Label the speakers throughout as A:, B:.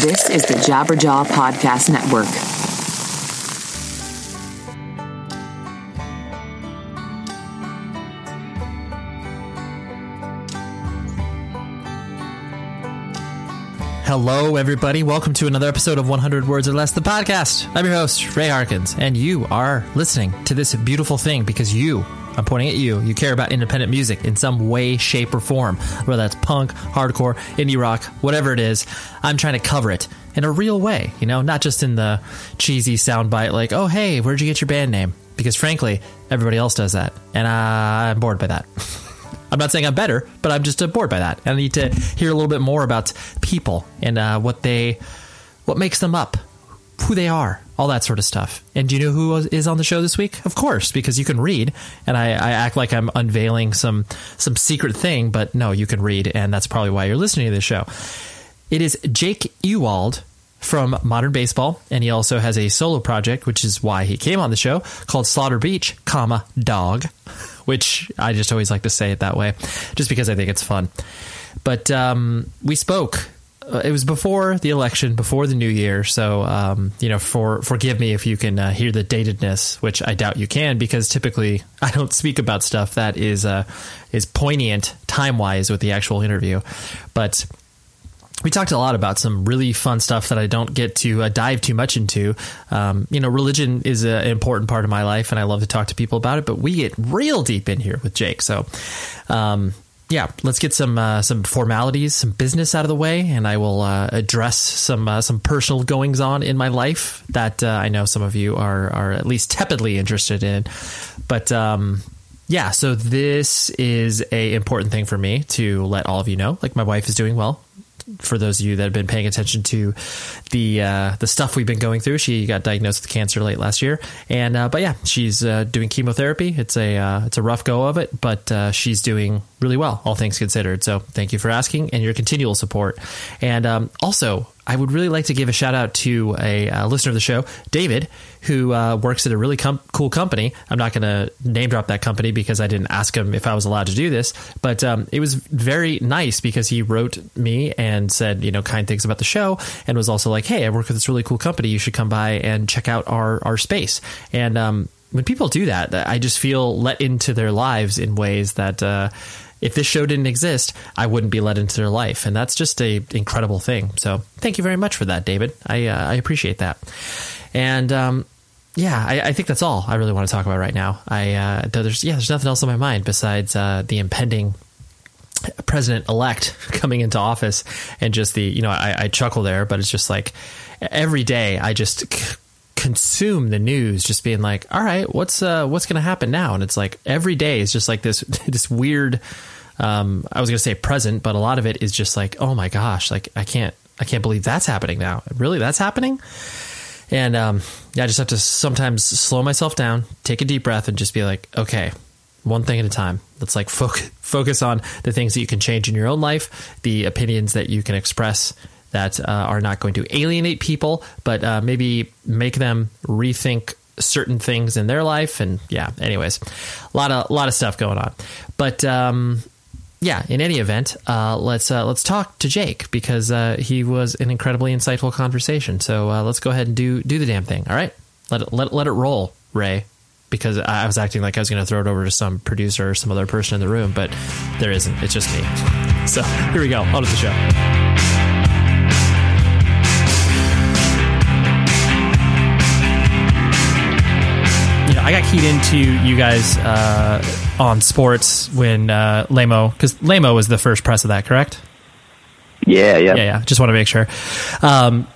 A: This is the Jabberjaw Podcast Network.
B: Hello, everybody. Welcome to another episode of 100 Words or Less, the podcast. I'm your host, Ray Harkins, and you are listening to this beautiful thing because you, I'm pointing at you, you care about independent music in some way, shape, or form, whether that's punk, hardcore, indie rock, whatever it is. I'm trying to cover it in a real way, you know, not just in the cheesy soundbite like, oh, hey, where'd you get your band name? Because frankly, everybody else does that, and I'm bored by that. I'm not saying I'm better, but I'm just bored by that. I need to hear a little bit more about people and uh, what they, what makes them up, who they are, all that sort of stuff. And do you know who is on the show this week? Of course, because you can read. And I, I act like I'm unveiling some some secret thing, but no, you can read, and that's probably why you're listening to this show. It is Jake Ewald from Modern Baseball, and he also has a solo project, which is why he came on the show, called Slaughter Beach, comma dog, which I just always like to say it that way, just because I think it's fun. But um, we spoke. Uh, it was before the election, before the new year. So, um, you know, for forgive me if you can uh, hear the datedness, which I doubt you can, because typically I don't speak about stuff that is uh, is poignant time wise with the actual interview. But we talked a lot about some really fun stuff that I don't get to uh, dive too much into. Um, you know, religion is an important part of my life, and I love to talk to people about it. But we get real deep in here with Jake. So, um, yeah, let's get some uh, some formalities, some business out of the way, and I will uh, address some uh, some personal goings on in my life that uh, I know some of you are are at least tepidly interested in. But um, yeah, so this is a important thing for me to let all of you know. Like my wife is doing well for those of you that have been paying attention to the uh, the stuff we've been going through, she got diagnosed with cancer late last year, and uh, but yeah, she's uh, doing chemotherapy. It's a uh, it's a rough go of it, but uh, she's doing really well, all things considered. So thank you for asking and your continual support, and um, also I would really like to give a shout out to a uh, listener of the show, David, who uh, works at a really com- cool company. I'm not going to name drop that company because I didn't ask him if I was allowed to do this, but um, it was very nice because he wrote me and said, you know, kind things about the show and was also like, hey, I work with this really cool company. You should come by and check out our, our space. And um, when people do that, I just feel let into their lives in ways that. Uh, if this show didn't exist, I wouldn't be let into their life, and that's just a incredible thing. So thank you very much for that, David. I uh, I appreciate that, and um, yeah, I, I, think that's all I really want to talk about right now. I uh, there's yeah, there's nothing else on my mind besides uh, the impending president elect coming into office, and just the you know I, I chuckle there, but it's just like every day I just consume the news just being like all right what's uh what's gonna happen now? And it's like every day is just like this this weird um i was gonna say present but a lot of it is just like oh my gosh like i can't i can't believe that's happening now. Really that's happening? And um yeah i just have to sometimes slow myself down take a deep breath and just be like okay one thing at a time. Let's like focus focus on the things that you can change in your own life the opinions that you can express that uh, are not going to alienate people, but uh, maybe make them rethink certain things in their life. And yeah, anyways, a lot of a lot of stuff going on. But um, yeah, in any event, uh, let's uh, let's talk to Jake because uh, he was an incredibly insightful conversation. So uh, let's go ahead and do do the damn thing. All right, let it let let it roll, Ray. Because I was acting like I was going to throw it over to some producer or some other person in the room, but there isn't. It's just me. So here we go. On to the show. I got keyed into you guys uh, on sports when uh, Lame-O, because Lame-O was the first press of that, correct?
C: Yeah, yeah,
B: yeah, yeah. Just want to make sure. Um,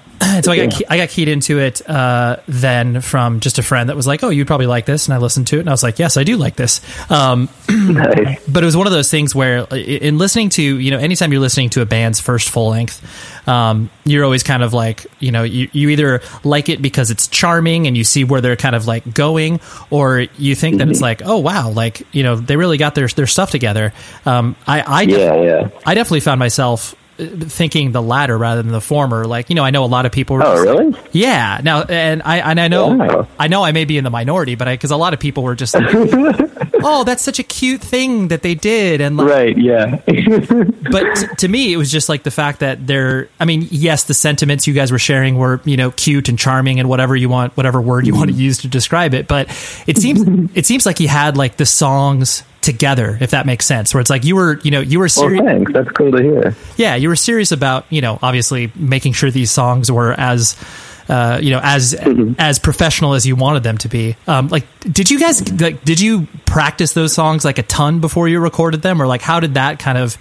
B: so I got I got keyed into it uh, then from just a friend that was like, "Oh, you'd probably like this," and I listened to it, and I was like, "Yes, I do like this." Um, nice. But it was one of those things where, in listening to you know, anytime you're listening to a band's first full length, um, you're always kind of like, you know, you, you either like it because it's charming and you see where they're kind of like going, or you think that it's mm-hmm. like, oh wow, like you know, they really got their their stuff together. Um, I I
C: yeah, yeah.
B: I definitely found myself thinking the latter rather than the former. Like, you know, I know a lot of people.
C: oh, just, really?
B: Yeah. Now, and I and I know I know I may be in the minority, but I because a lot of people were just like, oh, that's such a cute thing that they did, and like,
C: right, yeah.
B: but t- to me, it was just like the fact that they're. I mean, yes, the sentiments you guys were sharing were you know cute and charming and whatever you want, whatever word you want to use to describe it. But it seems it seems like he had like the songs together, if that makes sense. Where it's like you were, you know, you were serious.
C: Well, thanks. That's cool to hear.
B: Yeah, you were serious about you know obviously making sure these songs were as. Uh, you know, as
C: Mm-hmm.
B: as professional as you wanted them to be. Um, like, did you guys like? Did you practice those songs like a ton before you recorded them, or like how did that kind of,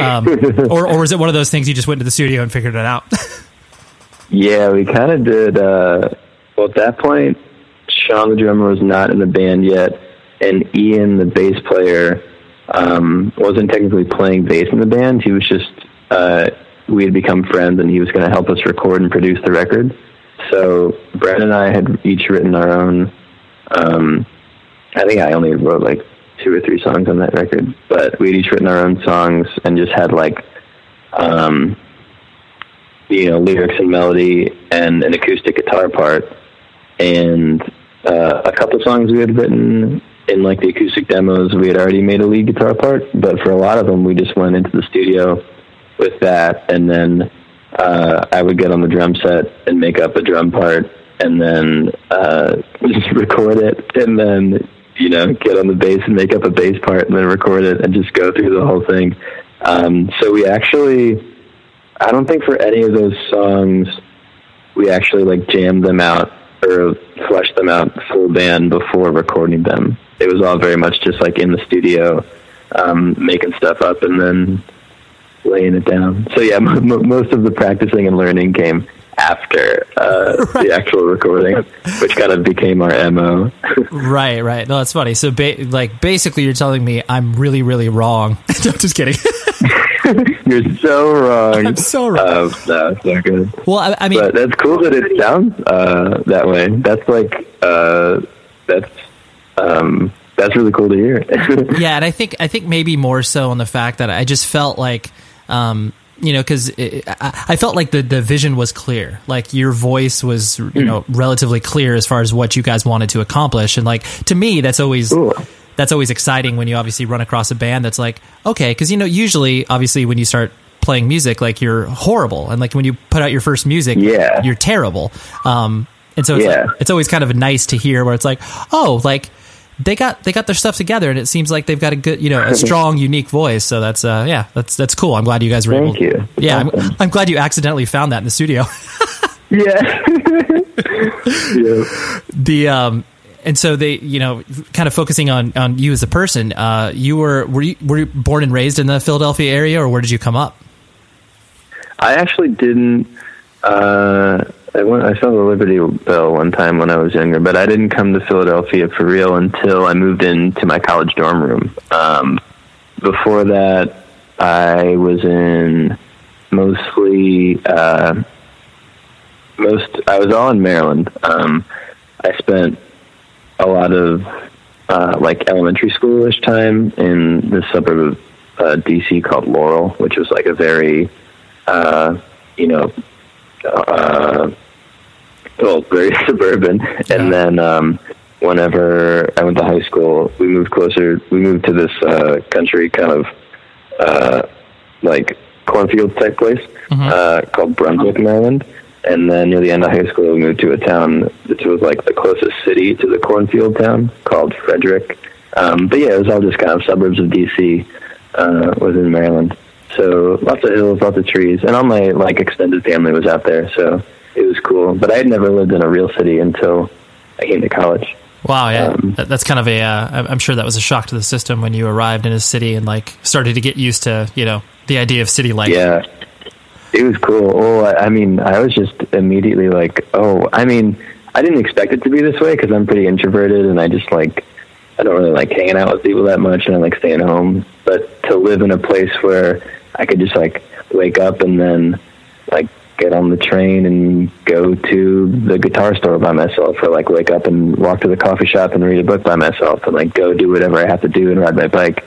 B: um, or or was it one of those things you just went to the studio and figured it out?
C: Yeah, we kind of did. Uh, well, at that point, Sean the drummer was not in the band yet, and Ian, the bass player, um, wasn't technically playing bass in the band. He was just uh, we had become friends, and he was going to help us record and produce the record. So Brad and I had each written our own. Um, I think I only wrote like two or three songs on that record, but we had each written our own songs and just had like. Um, you know lyrics and melody and an acoustic guitar part and uh, a couple songs we had written in like the acoustic demos we had already made a lead guitar part but for a lot of them we just went into the studio with that and then uh, I would get on the drum set and make up a drum part and then uh, just record it and then you know get on the bass and make up a bass part and then record it and just go through the whole thing. Um, so we actually I don't think for any of those songs we actually like jammed them out or flesh them out full band before recording them. It was all very much just like in the studio, um, making stuff up and then laying it down. So yeah, m- m- most of the practicing and learning came after uh, the actual recording, which kind of became our mo.
B: right, right. No, that's funny. So, ba- like, basically, you're telling me I'm really, really wrong. I'm just kidding.
C: You're so wrong.
B: I'm so wrong.
C: Uh, no, it's not good.
B: well, I, I mean,
C: but that's cool that it sounds uh, that way. That's like uh, that's um, that's really cool to hear.
B: yeah, and I think I think maybe more so on the fact that I just felt like. Um, you know, because I, I felt like the, the vision was clear. Like your voice was, you know, relatively clear as far as what you guys wanted to accomplish. And like to me, that's always
C: Cool.
B: That's always exciting when you obviously run across a band that's like okay, because you know usually obviously when you start playing music, like you're horrible, and like when you put out your first music,
C: Yeah.
B: you're terrible. Um, and so it's,
C: Yeah.
B: like, it's always kind of nice to hear where it's like, oh, like they got they got their stuff together, and it seems like they've got a good, you know, a strong, unique voice. So that's uh, yeah, that's that's cool. I'm glad you guys were
C: Thank
B: able.
C: you.
B: Yeah, I'm, I'm glad you accidentally found that in the studio.
C: yeah. yeah.
B: the um and so they you know kind of focusing on on you as a person uh you were were you were you born and raised in the philadelphia area or where did you come up
C: I actually didn't. Uh, I went. I saw the Liberty Bell one time when I was younger, but I didn't come to Philadelphia for real until I moved into my college dorm room. Um, before that, I was in mostly uh, most. I was all in Maryland. Um, I spent a lot of uh, like elementary schoolish time in the suburb of uh, DC called Laurel, which was like a very uh, you know, uh, well, very suburban. And then um, whenever I went to high school, we moved closer. We moved to this uh, country kind of uh, like cornfield type place uh, called Brunswick, Maryland. And then near the end of high school, we moved to a town that was like the closest city to the cornfield town called Frederick. Um, but yeah, it was all just kind of suburbs of DC uh, within Maryland. So lots of hills, lots of trees, and all my like extended family was out there, so it was cool. But I had never lived in a real city until I came to college.
B: wow yeah
C: Um,
B: that, that's kind of a uh, I'm- i'm sure that was a shock to the system when you arrived in a city and like started to get used to you know the idea of city life
C: Yeah, it was cool. Oh, I I mean, I was just immediately like, oh, I mean, I didn't expect it to be this way because I'm pretty introverted and I just like, I don't really like hanging out with people that much and I like staying home. But to live in a place where I could just like wake up and then like get on the train and go to the guitar store by myself or like wake up and walk to the coffee shop and read a book by myself and like go do whatever I have to do and ride my bike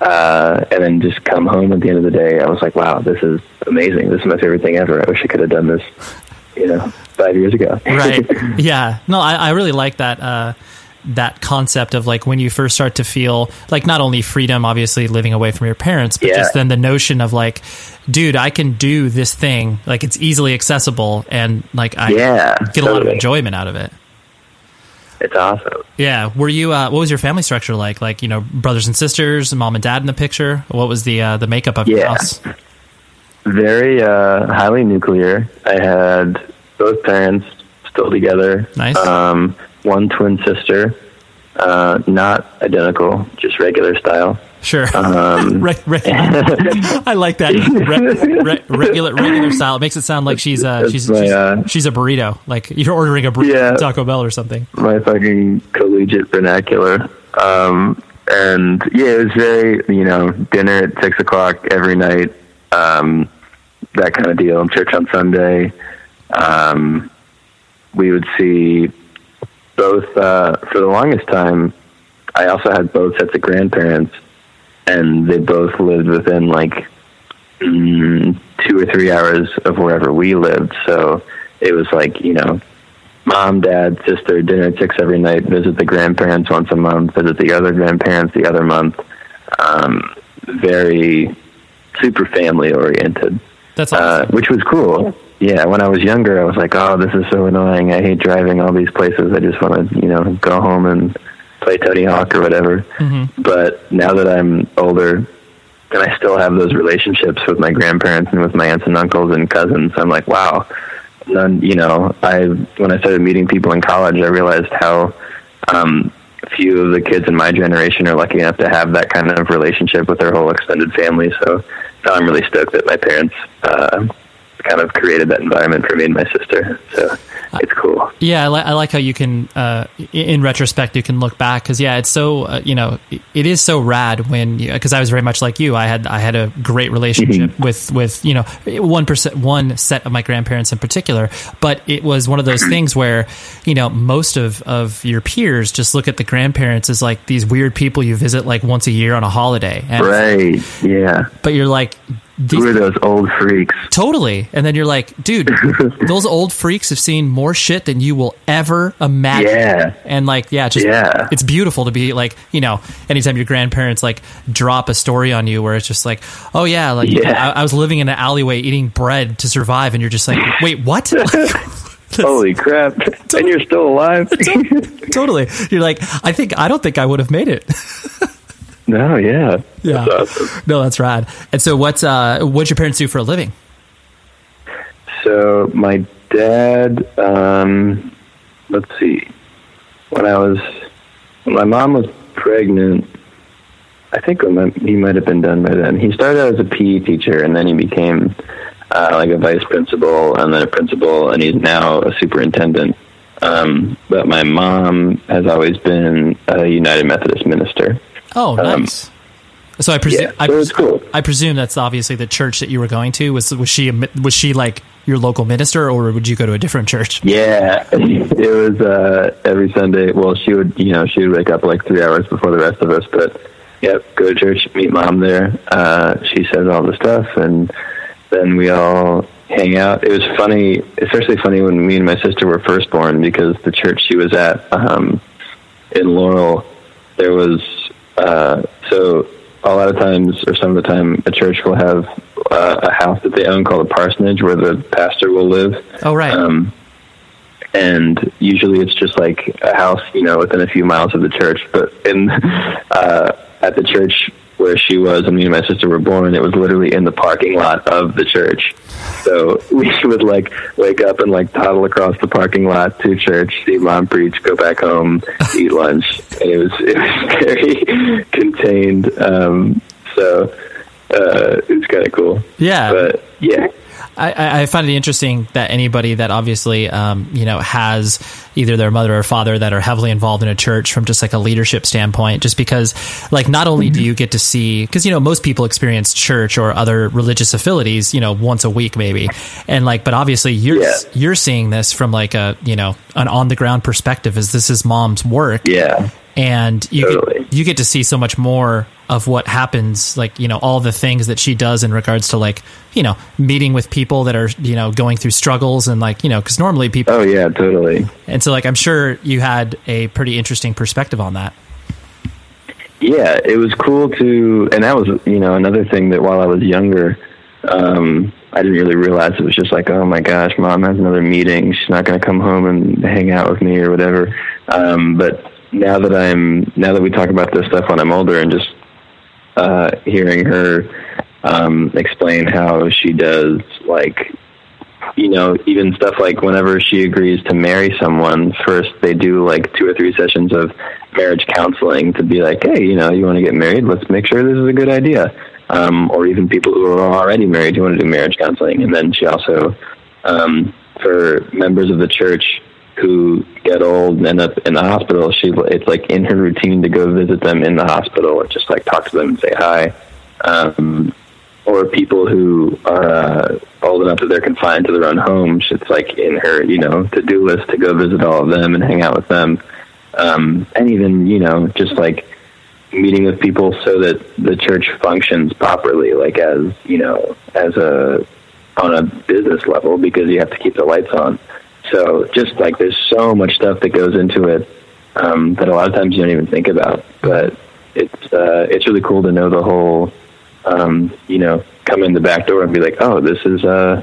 C: uh, and then just come home at the end of the day. I was like, wow, this is amazing. This is my favorite thing ever. I wish I could have done this, you know, five years ago.
B: right yeah no I, I really like that uh that concept of like when you first start to feel like not only freedom, obviously living away from your parents, but
C: Yeah.
B: just then the notion of like, dude, I can do this thing, like it's easily accessible, and like I
C: Yeah,
B: get a lot of enjoyment out of it.
C: It's awesome.
B: Yeah. Were you? Uh, what was your family structure like? Like you know, brothers and sisters, mom and dad in the picture. What was the uh, the makeup of your house?
C: Very uh, highly nuclear. I had both parents still together.
B: Nice.
C: Um, one twin sister, uh, not identical, just regular style.
B: Sure.
C: Um,
B: Re- re- I like that re- re- regular regular style. It makes it sound like she's uh, she's
C: my,
B: she's,
C: uh,
B: she's a burrito. Like you're ordering a burrito
C: Yeah.
B: Taco Bell or something.
C: my fucking collegiate vernacular. Um, and yeah, it was very, you know, dinner at six o'clock every night, um, that kind of deal. Church on Sunday. Um, we would see both, uh, for the longest time, I also had both sets of grandparents, and they both lived within like mm, two or three hours of wherever we lived. So it was like, you know, mom, dad, sister, dinner at six every night, visit the grandparents once a month, visit the other grandparents the other month. Um, very super family oriented,
B: That's
C: uh, which was cool. Yeah, when I was younger, I was like, "Oh, this is so annoying. I hate driving all these places. I just want to, you know, go home and play Tony Hawk or whatever."
B: Mm-hmm.
C: But now that I'm older, and I still have those relationships with my grandparents and with my aunts and uncles and cousins, I'm like, wow. None, you know, I when I started meeting people in college, I realized how um, few of the kids in my generation are lucky enough to have that kind of relationship with their whole extended family. So, so I'm really stoked that my parents uh, kind of created that environment for me and my sister. So it's cool.
B: Yeah, I, li- I like how you can, uh, in retrospect, you can look back because yeah, it's so uh, you know, it- is so rad when because I was very much like you. I had I had a great relationship
C: Mm-hmm.
B: with with you know one percent one set of my grandparents in particular, but it was one of those things where you know most of of your peers just look at the grandparents as like these weird people you visit like once a year on a holiday, and,
C: Right. Yeah.
B: but you're like. These
C: Who are those old freaks?
B: Totally. And then you're like, dude, those old freaks have seen more shit than you will ever imagine.
C: Yeah.
B: And like, yeah, just
C: Yeah.
B: it's beautiful to be like, you know, anytime your grandparents like drop a story on you where it's just like, oh yeah, like
C: Yeah.
B: I, I was living in an alleyway eating bread to survive, and you're just like, wait, what?
C: Holy crap. And you're still alive?
B: totally. You're like, I think I don't think I would have made it.
C: No, yeah.
B: Yeah.
C: That's awesome.
B: no, that's rad. And so, what's uh, what'd your parents do for a living?
C: So my dad, um, let's see, when I was, when my mom was pregnant, I think when my, he might have been done by then. He started out as a PE teacher, and then he became uh, like a vice principal, and then a principal, and he's now a superintendent. Um, but my mom has always been a United Methodist minister.
B: Oh, nice. so I presume
C: yeah,
B: I, pres-
C: cool.
B: I presume that's obviously the church that you were going to. Was was she was she like your local minister, or would you go to a different church?
C: Yeah, it was uh, every Sunday. Well, she would, you know, she would wake up like three hours before the rest of us. But yep, go to church, meet mom there. Uh, she says all the stuff, and then we all hang out. It was funny, especially funny when me and my sister were first born because the church she was at um, in Laurel, there was uh, so a lot of times, or some of the time, a church will have uh, a house that they own called a parsonage, where the pastor will live.
B: Oh, right.
C: Um, and usually it's just like a house, you know, within a few miles of the church. But in uh, at the church where she was and me and my sister were born, it was literally in the parking lot of the church. So we would like wake up and like toddle across the parking lot to church, see mom preach, go back home, eat lunch, and it was it was very contained. Um, so uh, it was kind of cool.
B: Yeah.
C: but yeah.
B: I- I, find it interesting that anybody that obviously, um, you know, has either their mother or father that are heavily involved in a church from just like a leadership standpoint, just because, like, not only do you get to see, because, you know, most people experience church or other religious affinities, you know, once a week maybe. And like, but obviously you're,
C: Yeah.
B: you're seeing this from like a, you know, an on the ground perspective as this is mom's work
C: Yeah.
B: and you
C: Totally.
B: get, you get to see so much more of what happens, like you know all the things that she does in regards to like you know meeting with people that are you know going through struggles and like you know because normally people.
C: Oh yeah, totally.
B: And so like I'm sure you had a pretty interesting perspective on that.
C: Yeah, it was cool to, and that was you know another thing that while I was younger. Um, I didn't really realize it was just like, oh my gosh, mom has another meeting. She's not going to come home and hang out with me or whatever. Um, but now that I'm, now that we talk about this stuff when I'm older and just uh, hearing her um, explain how she does, like, you know, even stuff like whenever she agrees to marry someone, first they do like two or three sessions of marriage counseling to be like, hey, you know, you want to get married? Let's make sure this is a good idea um, or even people who are already married who want to do marriage counseling. And then she also, um, for members of the church who get old and end up in the hospital, she it's like in her routine to go visit them in the hospital and just like talk to them and say hi. Um, or people who are uh, old enough that they're confined to their own homes, it's like in her, you know, to do list to go visit all of them and hang out with them. Um, and even, you know, just like meeting with people so that the church functions properly, like as you know, as a on a business level, because you have to keep the lights on. So just like there's so much stuff that goes into it um, that a lot of times you don't even think about, but it's uh, it's really cool to know the whole. Um, you know, come in the back door and be like, "Oh, this is uh,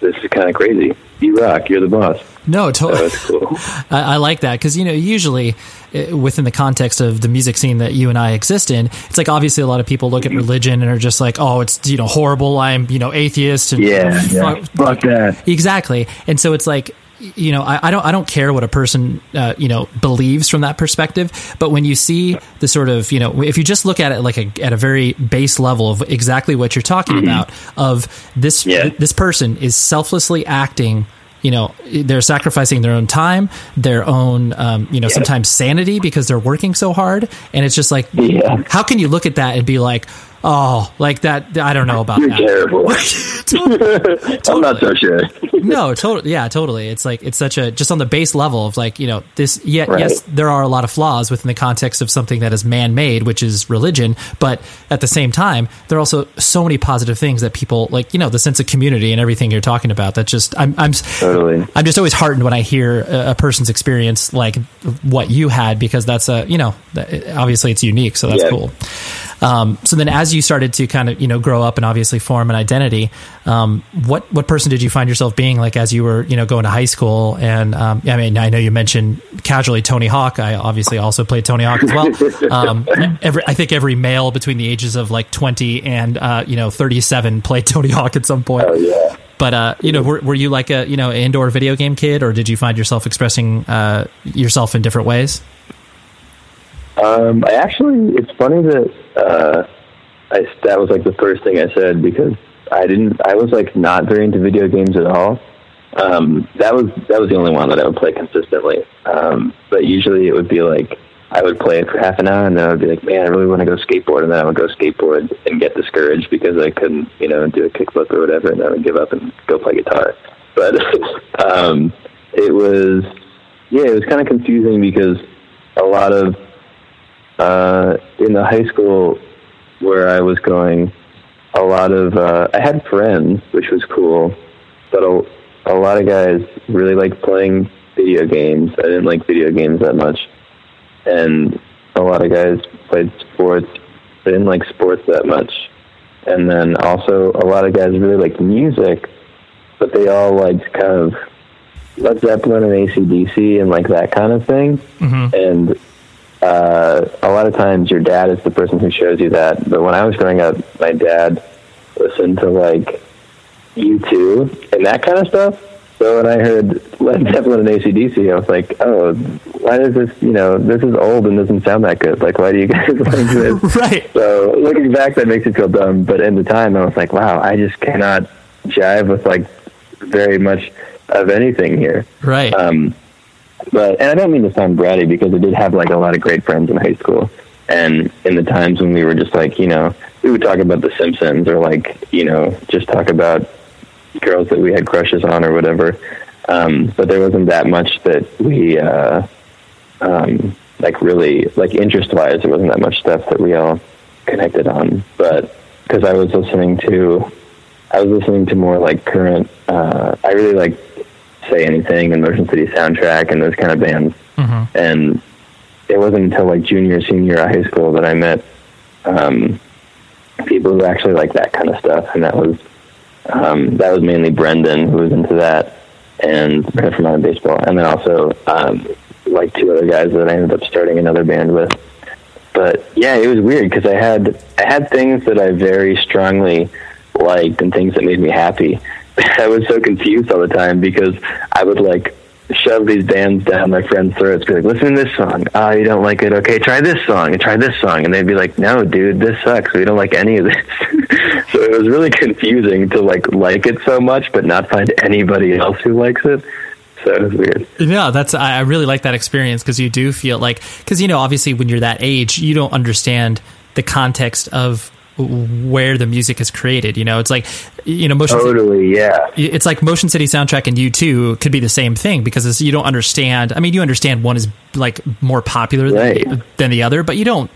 C: this is kind of crazy." You rock. You're the boss.
B: No, totally.
C: So cool.
B: I, I, like that because you know usually uh, within the context of the music scene that you and I exist in, it's like obviously a lot of people look at religion and are just like, oh, it's you know horrible. I'm you know atheist and
C: yeah, yeah. Fuck, fuck that.
B: Exactly, and so it's like you know, I, I, don't I don't care what a person uh, you know believes from that perspective, but when you see the sort of you know if you just look at it like a, at a very base level of exactly what you're talking mm-hmm. about of this yeah. this person is selflessly acting you know they're sacrificing their own time their own um, you know yeah. sometimes sanity because they're working so hard and it's just like yeah. how can you look at that and be like Oh, like that. I don't know about
C: You're
B: that.
C: terrible. totally, totally. I'm not so sure.
B: no, totally. Yeah, totally. It's like it's such a just on the base level of like you know this. Yeah, right. yes, there are a lot of flaws within the context of something that is man-made, which is religion. But at the same time, there are also so many positive things that people like. You know, the sense of community and everything you're talking about. That just I'm I'm
C: totally.
B: I'm just always heartened when I hear a, a person's experience like what you had because that's a you know obviously it's unique, so that's yeah. cool. Um, so then, as you started to kind of you know grow up and obviously form an identity, um, what what person did you find yourself being like as you were you know going to high school? And um, I mean, I know you mentioned casually Tony Hawk. I obviously also played Tony Hawk as well. Um, every, I think every male between the ages of like twenty and uh, you know thirty seven played Tony Hawk at some point.
C: Oh yeah.
B: But uh, you know, were, were you like a you know indoor video game kid, or did you find yourself expressing uh, yourself in different ways?
C: Um, I actually, it's funny that uh, I that was like the first thing I said because I didn't. I was like not very into video games at all. Um, that was that was the only one that I would play consistently. Um, but usually it would be like I would play it for half an hour and then I would be like, man, I really want to go skateboard, and then I would go skateboard and get discouraged because I couldn't, you know, do a kickflip or whatever, and I would give up and go play guitar. But um, it was, yeah, it was kind of confusing because a lot of uh, in the high school where I was going, a lot of uh, I had friends, which was cool, but a, a lot of guys really liked playing video games. I didn't like video games that much, and a lot of guys played sports. I didn't like sports that much, and then also a lot of guys really liked music, but they all liked kind of Led Zeppelin and ACDC and like that kind of thing, mm-hmm. and uh, a lot of times your dad is the person who shows you that. But when I was growing up, my dad listened to like U2 and that kind of stuff. So when I heard Led Zeppelin and ACDC, I was like, oh, why is this, you know, this is old and doesn't sound that good. Like, why do you guys like this?
B: right.
C: So looking back, that makes me feel dumb. But in the time, I was like, wow, I just cannot jive with like very much of anything here.
B: Right.
C: Um, but and I don't mean to sound bratty because I did have like a lot of great friends in high school. And in the times when we were just like, you know, we would talk about The Simpsons or like, you know, just talk about girls that we had crushes on or whatever. Um, but there wasn't that much that we, uh, um, like really, like interest wise, there wasn't that much stuff that we all connected on, but because I was listening to, I was listening to more like current. Uh, I really like say anything and Motion City Soundtrack and those kind of bands,
B: Mm-hmm.
C: and it wasn't until like junior senior year of high school that I met um, people who actually like that kind of stuff, and that was um, that was mainly Brendan who was into that, and Brendan from Modern Baseball, and then also um, like two other guys that I ended up starting another band with. But yeah, it was weird because I had I had things that I very strongly liked and things that made me happy. I was so confused all the time because I would like shove these bands down my friends' throats, be like, "Listen to this song. Ah, you don't like it? Okay, try this song and try this song." And they'd be like, "No, dude, this sucks. We don't like any of this." so it was really confusing to like like it so much, but not find anybody else who likes it. So it was weird.
B: Yeah, that's I really like that experience because you do feel like because you know obviously when you're that age you don't understand the context of where the music is created. You know, it's like you know motion.
C: Totally, yeah.
B: It's like Motion City soundtrack and U2 could be the same thing because it's, you don't understand. I mean, you understand one is like more popular
C: Right.
B: than, than the other, but you don't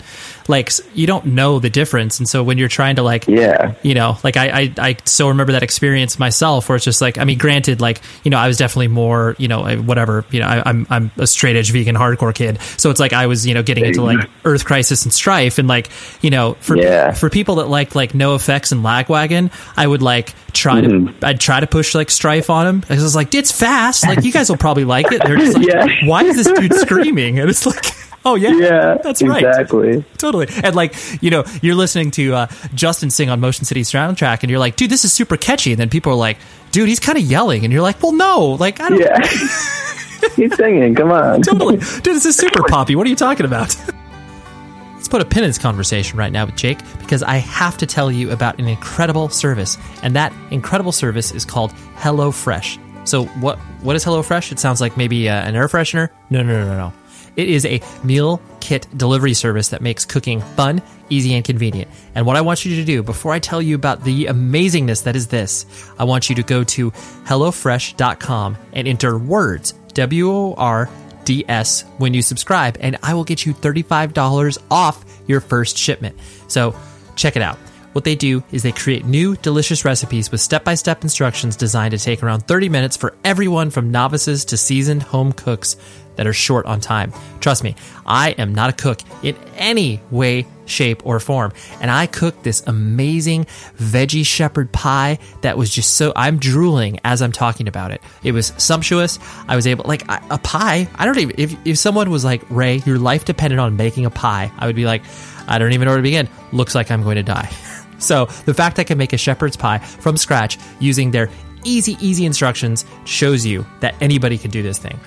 B: like you don't know the difference. And so when you're trying to like
C: Yeah.
B: you know like I, I i so remember that experience myself where it's just like i mean granted like you know i was definitely more you know whatever you know I, i'm i'm a straight edge vegan hardcore kid so it's like i was you know getting into like earth crisis and strife and like you know for
C: Yeah.
B: for people that liked like NOFX and lagwagon i would like try to mm-hmm. i'd try to push like strife on them because i was like it's fast like you guys will probably like it they're just like
C: Yeah.
B: why is this dude screaming and it's like oh yeah
C: Yeah,
B: that's right
C: exactly.
B: totally. And like, you know, you're listening to uh, Justin sing on Motion City soundtrack, and you're like, dude, this is super catchy. And then people are like, dude, he's kind of yelling, and you're like, well, no, like, I don't.
C: Yeah. He's singing. Come on.
B: Totally, dude, this is super poppy. What are you talking about? Let's put a pin in this conversation right now with Jake because I have to tell you about an incredible service, and that incredible service is called HelloFresh. So, what what is HelloFresh? It sounds like maybe uh, an air freshener. No, no, no, no, no. It is a meal kit delivery service that makes cooking fun, easy, and convenient. And what I want you to do before I tell you about the amazingness that is this, I want you to go to HelloFresh.com and enter words, W O R D S, when you subscribe, and I will get you $35 off your first shipment. So check it out. What they do is they create new, delicious recipes with step by step instructions designed to take around 30 minutes for everyone from novices to seasoned home cooks that are short on time. Trust me, I am not a cook in any way, shape, or form. And I cooked this amazing veggie shepherd pie that was just so, I'm drooling as I'm talking about it. It was sumptuous. I was able, like, a pie, I don't even, if, if someone was like, Ray, your life depended on making a pie, I would be like, I don't even know where to begin. Looks like I'm going to die. So the fact I can make a shepherd's pie from scratch using their easy, easy instructions shows you that anybody can do this thing.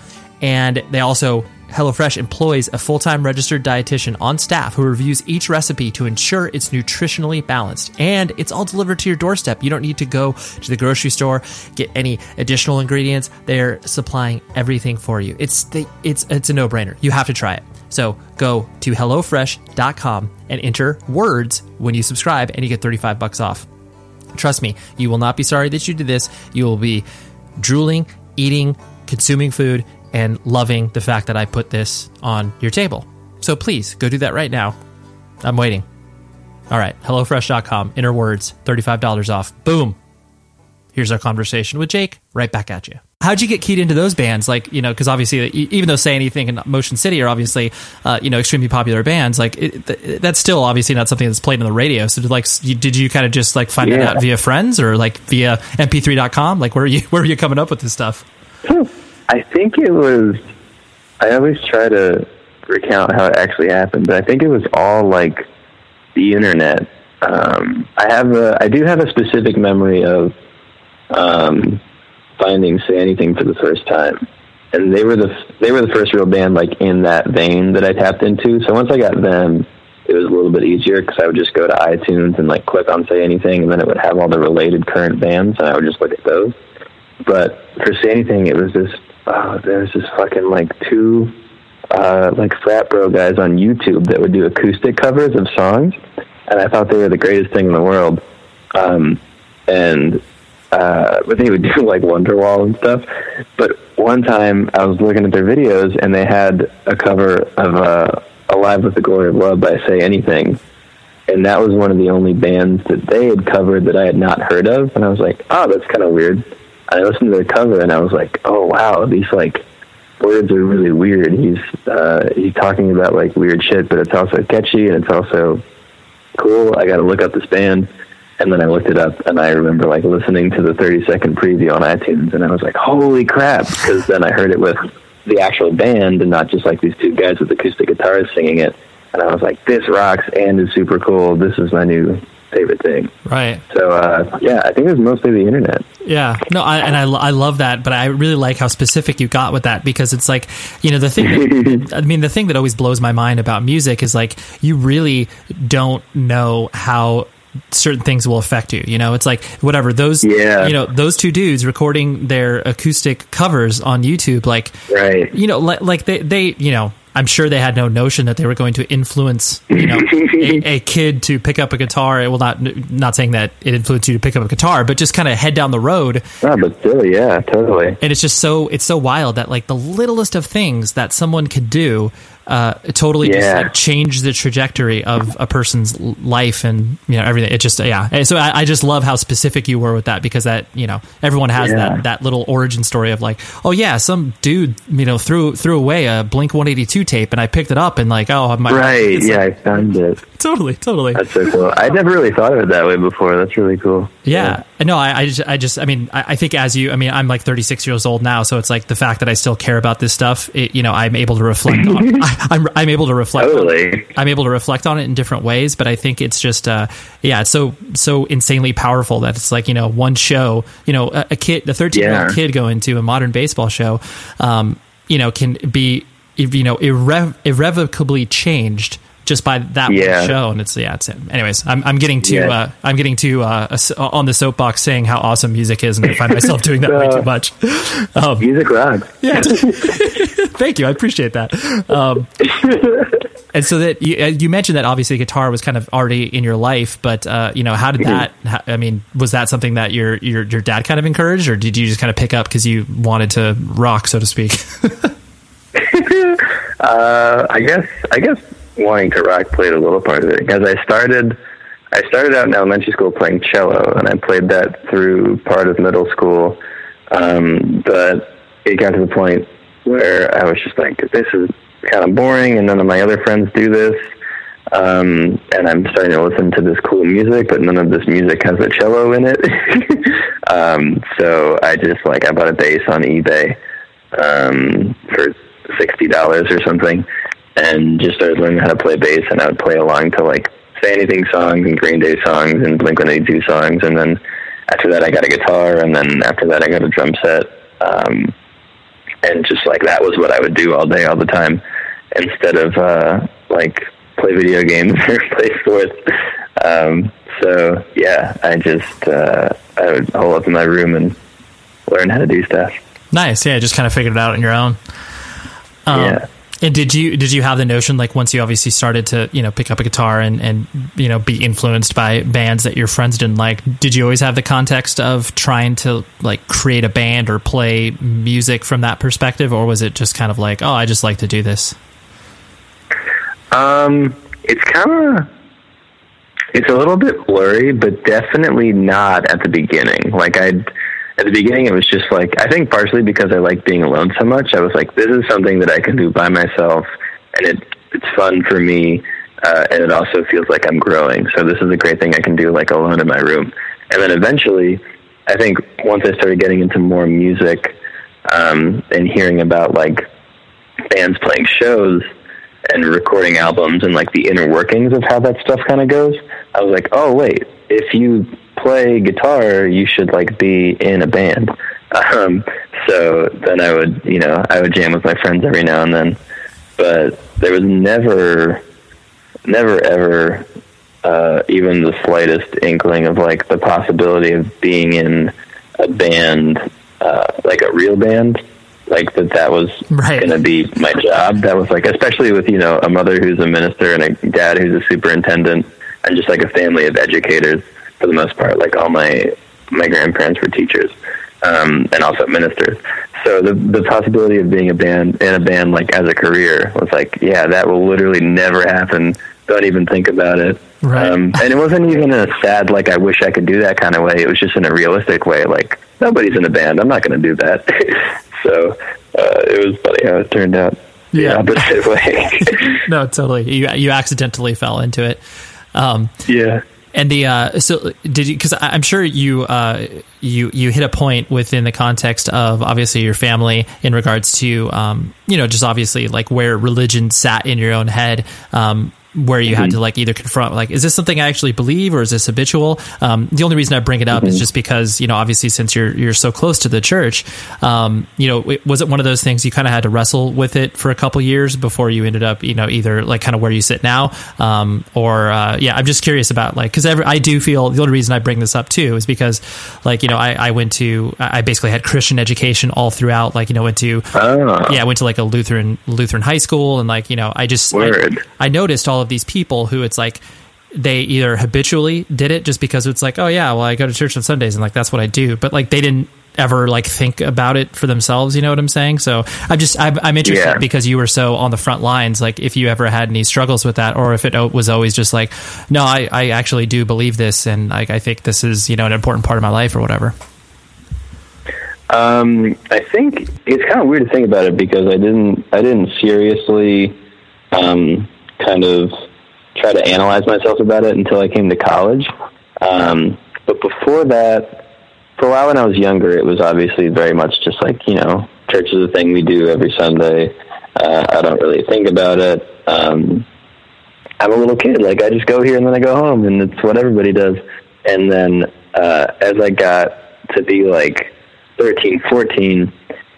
B: And they also, HelloFresh employs a full time registered dietitian on staff who reviews each recipe to ensure it's nutritionally balanced. And it's all delivered to your doorstep. You don't need to go to the grocery store, get any additional ingredients. They're supplying everything for you. It's, they, it's, it's a no brainer. You have to try it. So go to HelloFresh.com and enter words when you subscribe, and you get 35 bucks off. Trust me, you will not be sorry that you did this. You will be drooling, eating, consuming food, and loving the fact that I put this on your table. So please go do that right now. I'm waiting. All right, HelloFresh.com, enter words, $35 off. Boom. Here's our conversation with Jake. Right back at you. How'd you get keyed into those bands? Like, you know, because obviously, even though Say Anything and Motion City are obviously, uh, you know, extremely popular bands, like, it, th- that's still obviously not something that's played on the radio. So, did, like, you, did you kind of just like find it out via friends or like via MP3.com? Like, where are you where are you coming up with this stuff?
C: I think it was. I always try to recount how it actually happened, but I think it was all like the internet. Um, I have a, I do have a specific memory of um, finding "Say Anything" for the first time, and they were the they were the first real band like in that vein that I tapped into. So once I got them, it was a little bit easier because I would just go to iTunes and like click on "Say Anything," and then it would have all the related current bands, and I would just look at those. But for "Say Anything," it was this. Oh, there's this fucking like two uh, like frat bro guys on YouTube that would do acoustic covers of songs, and I thought they were the greatest thing in the world. Um, and uh, but they would do like Wonderwall and stuff. But one time I was looking at their videos, and they had a cover of uh, "Alive with the Glory of Love" by Say Anything, and that was one of the only bands that they had covered that I had not heard of, and I was like, oh, that's kind of weird. I listened to the cover and I was like, oh wow, these like words are really weird. He's uh, he's talking about like weird shit, but it's also catchy and it's also cool. I got to look up this band. And then I looked it up, and I remember like listening to the 30 second preview on iTunes, and I was like, "Holy crap!" Because then I heard it with the actual band, and not just like these two guys with acoustic guitars singing it. And I was like, "This rocks and is super cool. This is my new favorite thing."
B: Right.
C: So uh, yeah, I think it was mostly the internet.
B: Yeah, no, I, and I, I love that, but I really like how specific you got with that because it's like you know the thing. That, I mean, the thing that always blows my mind about music is like you really don't know how certain things will affect you. You know, it's like whatever those,
C: Yeah.
B: you know, those two dudes recording their acoustic covers on YouTube, like,
C: Right.
B: you know, like, like they, they, you know, I'm sure they had no notion that they were going to influence, you know, a, a kid to pick up a guitar. Well, not not saying that it influenced you to pick up a guitar, but just kind of head down the road.
C: Oh, but still, yeah, totally.
B: And it's just so it's so wild that like the littlest of things that someone could do uh, totally just
C: Yeah.
B: like change the trajectory of a person's life and you know everything. It just yeah. And so I, I just love how specific you were with that because that you know everyone has
C: Yeah.
B: that that little origin story of like oh yeah some dude you know threw threw away a Blink 182 tape and I picked it up and like oh my
C: Right. Yeah,
B: like-
C: I found it.
B: totally totally
C: That's so cool. I never really thought of it that way before. That's really cool.
B: Yeah. No, I, I just, I just, I mean, I, I think as you, I mean, I'm like 36 years old now, so it's like the fact that I still care about this stuff, it, you know, I'm able to reflect on, I, I'm, I'm able to reflect on,
C: Totally.
B: I'm able to reflect on it in different ways, but I think it's just, uh, yeah, it's so, so insanely powerful that it's like, you know, one show, you know, a, a kid, a 13 year old kid going to a modern baseball show, um, you know, can be, you know, irre- irrevocably changed just by that
C: Yeah.
B: one show. And it's, yeah, it's, it. anyways, I'm, I'm getting too,
C: Yeah.
B: uh, I'm getting too, uh, on the soapbox saying how awesome music is, and I find myself doing that way too much. Um,
C: Music rocks.
B: yeah. Thank you. I appreciate that. Um, and so that you, uh, you mentioned that obviously guitar was kind of already in your life, but uh, you know, how did that? How, I mean, was that something that your your your dad kind of encouraged, or did you just kind of pick up because you wanted to rock, so to speak?
C: Uh, I guess I guess wanting to rock played a little part of it because I started I started out in elementary school playing cello and I played that through part of middle school, um, but it got to the point where I was just like, this is kind of boring, and none of my other friends do this. Um, and I'm starting to listen to this cool music, but none of this music has a cello in it. um, so I just like I bought a bass on eBay um, for sixty dollars or something, and just started learning how to play bass. And I would play along to like Say Anything songs and Green Day songs and Blink One Eighty Two songs. And then after that, I got a guitar, and then after that, I got a drum set. Um, and just like that was what I would do all day, all the time, instead of uh, like play video games or play sports. Um, so yeah, I just uh, I would hole up in my room and learn how to do stuff.
B: nice. Yeah, just kind of figured it out on your own. Um,
C: Yeah.
B: And did you did you have the notion like once you obviously started to you know pick up a guitar and and you know be influenced by bands that your friends didn't like? Did you always have the context of trying to like create a band or play music from that perspective, or was it just kind of like oh I just like to do this?
C: Um, it's kind of it's a little bit blurry, but definitely not at the beginning. Like I, at the beginning, it was just like I think partially because I like being alone so much. I was like, this is something that I can do by myself, and it it's fun for me, uh, and it also feels like I'm growing. So this is a great thing I can do like alone in my room. And then eventually, I think once I started getting into more music um, and hearing about like bands playing shows and recording albums and like the inner workings of how that stuff kind of goes, I was like, oh wait, if you play guitar, you should like be in a band. Um, so then I would, you know, I would jam with my friends every now and then, but there was never, never ever uh, even the slightest inkling of like the possibility of being in a band, uh, like a real band, like that that was
B: Right.
C: going to be my job. That was like, especially with you know a mother who's a minister and a dad who's a superintendent, and just like a family of educators for the most part. Like all my my grandparents were teachers. Um, and also ministers. So the the possibility of being a band in a band like as a career was like, yeah, that will literally never happen don't even think about it.
B: Right.
C: Um, and it wasn't even in a sad, like, I wish I could do that kind of way. It was just in a realistic way. Like, nobody's in a band. I'm not going to do that. so uh, it was funny how it turned out. the
B: Yeah.
C: opposite way.
B: no, totally. You you accidentally fell into it. Um,
C: yeah.
B: And the uh, so did you? Because I'm sure you uh, you you hit a point within the context of obviously your family in regards to um, you know just obviously like where religion sat in your own head. Um, where you had to like either confront like is this something I actually believe or is this habitual? Um, the only reason I bring it up is just because you know obviously since you're you're so close to the church, um, you know it- was it one of those things you kind of had to wrestle with it for a couple years before you ended up you know either like kind of where you sit now um, or uh, yeah I'm just curious about like because I do feel the only reason I bring this up too is because like you know I, I went to I basically had Christian education all throughout like you know went to
C: Oh.
B: yeah, I went to like a Lutheran Lutheran high school, and like you know, I just I, I noticed all of these people who it's like they either habitually did it just because it's like, oh yeah, well I go to church on Sundays and like that's what I do, but like they didn't ever like think about it for themselves. You know what I'm saying? So I'm just I'm, I'm interested
C: Yeah.
B: because you were so on the front lines. Like if you ever had any struggles with that, or if it was always just like, no, I I actually do believe this, and like I think this is you know an important part of my life or whatever.
C: Um, I think it's kind of weird to think about it because I didn't I didn't seriously um, kind of try to analyze myself about it until I came to college. Um, but before that, for a while when I was younger, it was obviously very much just like you know, church is a thing we do every Sunday. Uh, I don't really think about it. Um, I'm a little kid. Like I just go here and then I go home, and it's what everybody does. And then uh, as I got to be like 13, 14,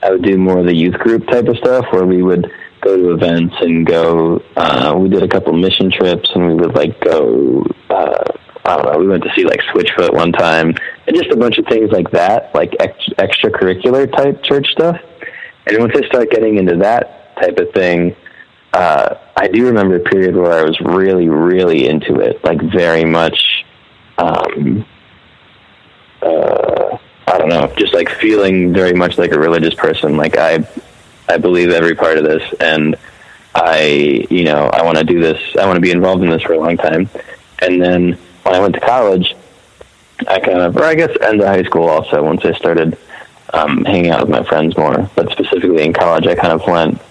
C: I would do more of the youth group type of stuff where we would go to events and go. Uh, we did a couple mission trips, and we would like go. Uh, I don't know. We went to see like Switchfoot one time, and just a bunch of things like that, like ex- extracurricular type church stuff. And once I start getting into that type of thing, uh, I do remember a period where I was really, really into it, like very much. Um, uh, I don't know, just like feeling very much like a religious person. Like I, I believe every part of this, and I, you know, I want to do this. I want to be involved in this for a long time. And then when I went to college, I kind of, or I guess end of high school also. Once I started um, hanging out with my friends more, but specifically in college, I kind of went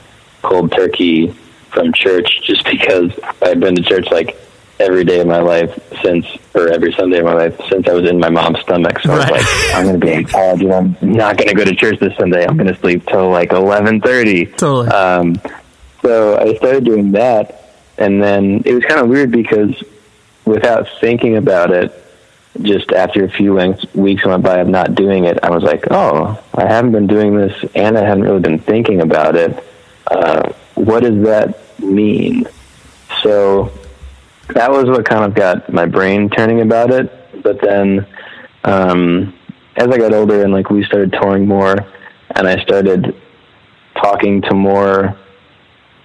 C: cold turkey from church just because I'd been to church like every day of my life since, or every Sunday of my life since I was in my mom's stomach. So I
B: Right.
C: was like, I'm going to be in college and I'm not going to go to church this Sunday. I'm going to sleep till like 11:30.
B: Totally.
C: Um, so I started doing that, and then it was kind of weird because without thinking about it, just after a few weeks, weeks went by of not doing it, I was like, oh, I haven't been doing this, and I haven't really been thinking about it. Uh, what does that mean? So that was what kind of got my brain turning about it. But then, um, as I got older and like we started touring more, and I started talking to more.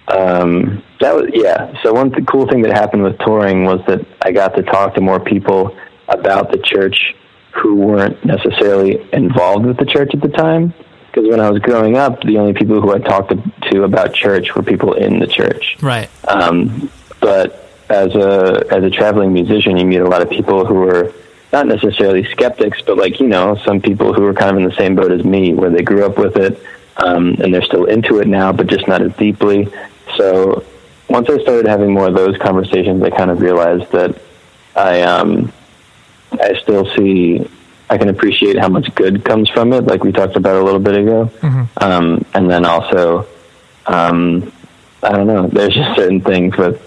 C: Um, that was yeah. So one th- cool thing that happened with touring was that I got to talk to more people about the church who weren't necessarily involved with the church at the time. Because when I was growing up, the only people who I talked to, to about church were people in the church.
B: Right.
C: Um, but as a as a traveling musician, you meet a lot of people who are not necessarily skeptics, but like you know, some people who are kind of in the same boat as me, where they grew up with it um, and they're still into it now, but just not as deeply. So once I started having more of those conversations, I kind of realized that I um, I still see I can appreciate how much good comes from it, like we talked about a little bit ago, um, and then also um, I don't know. There's just certain things with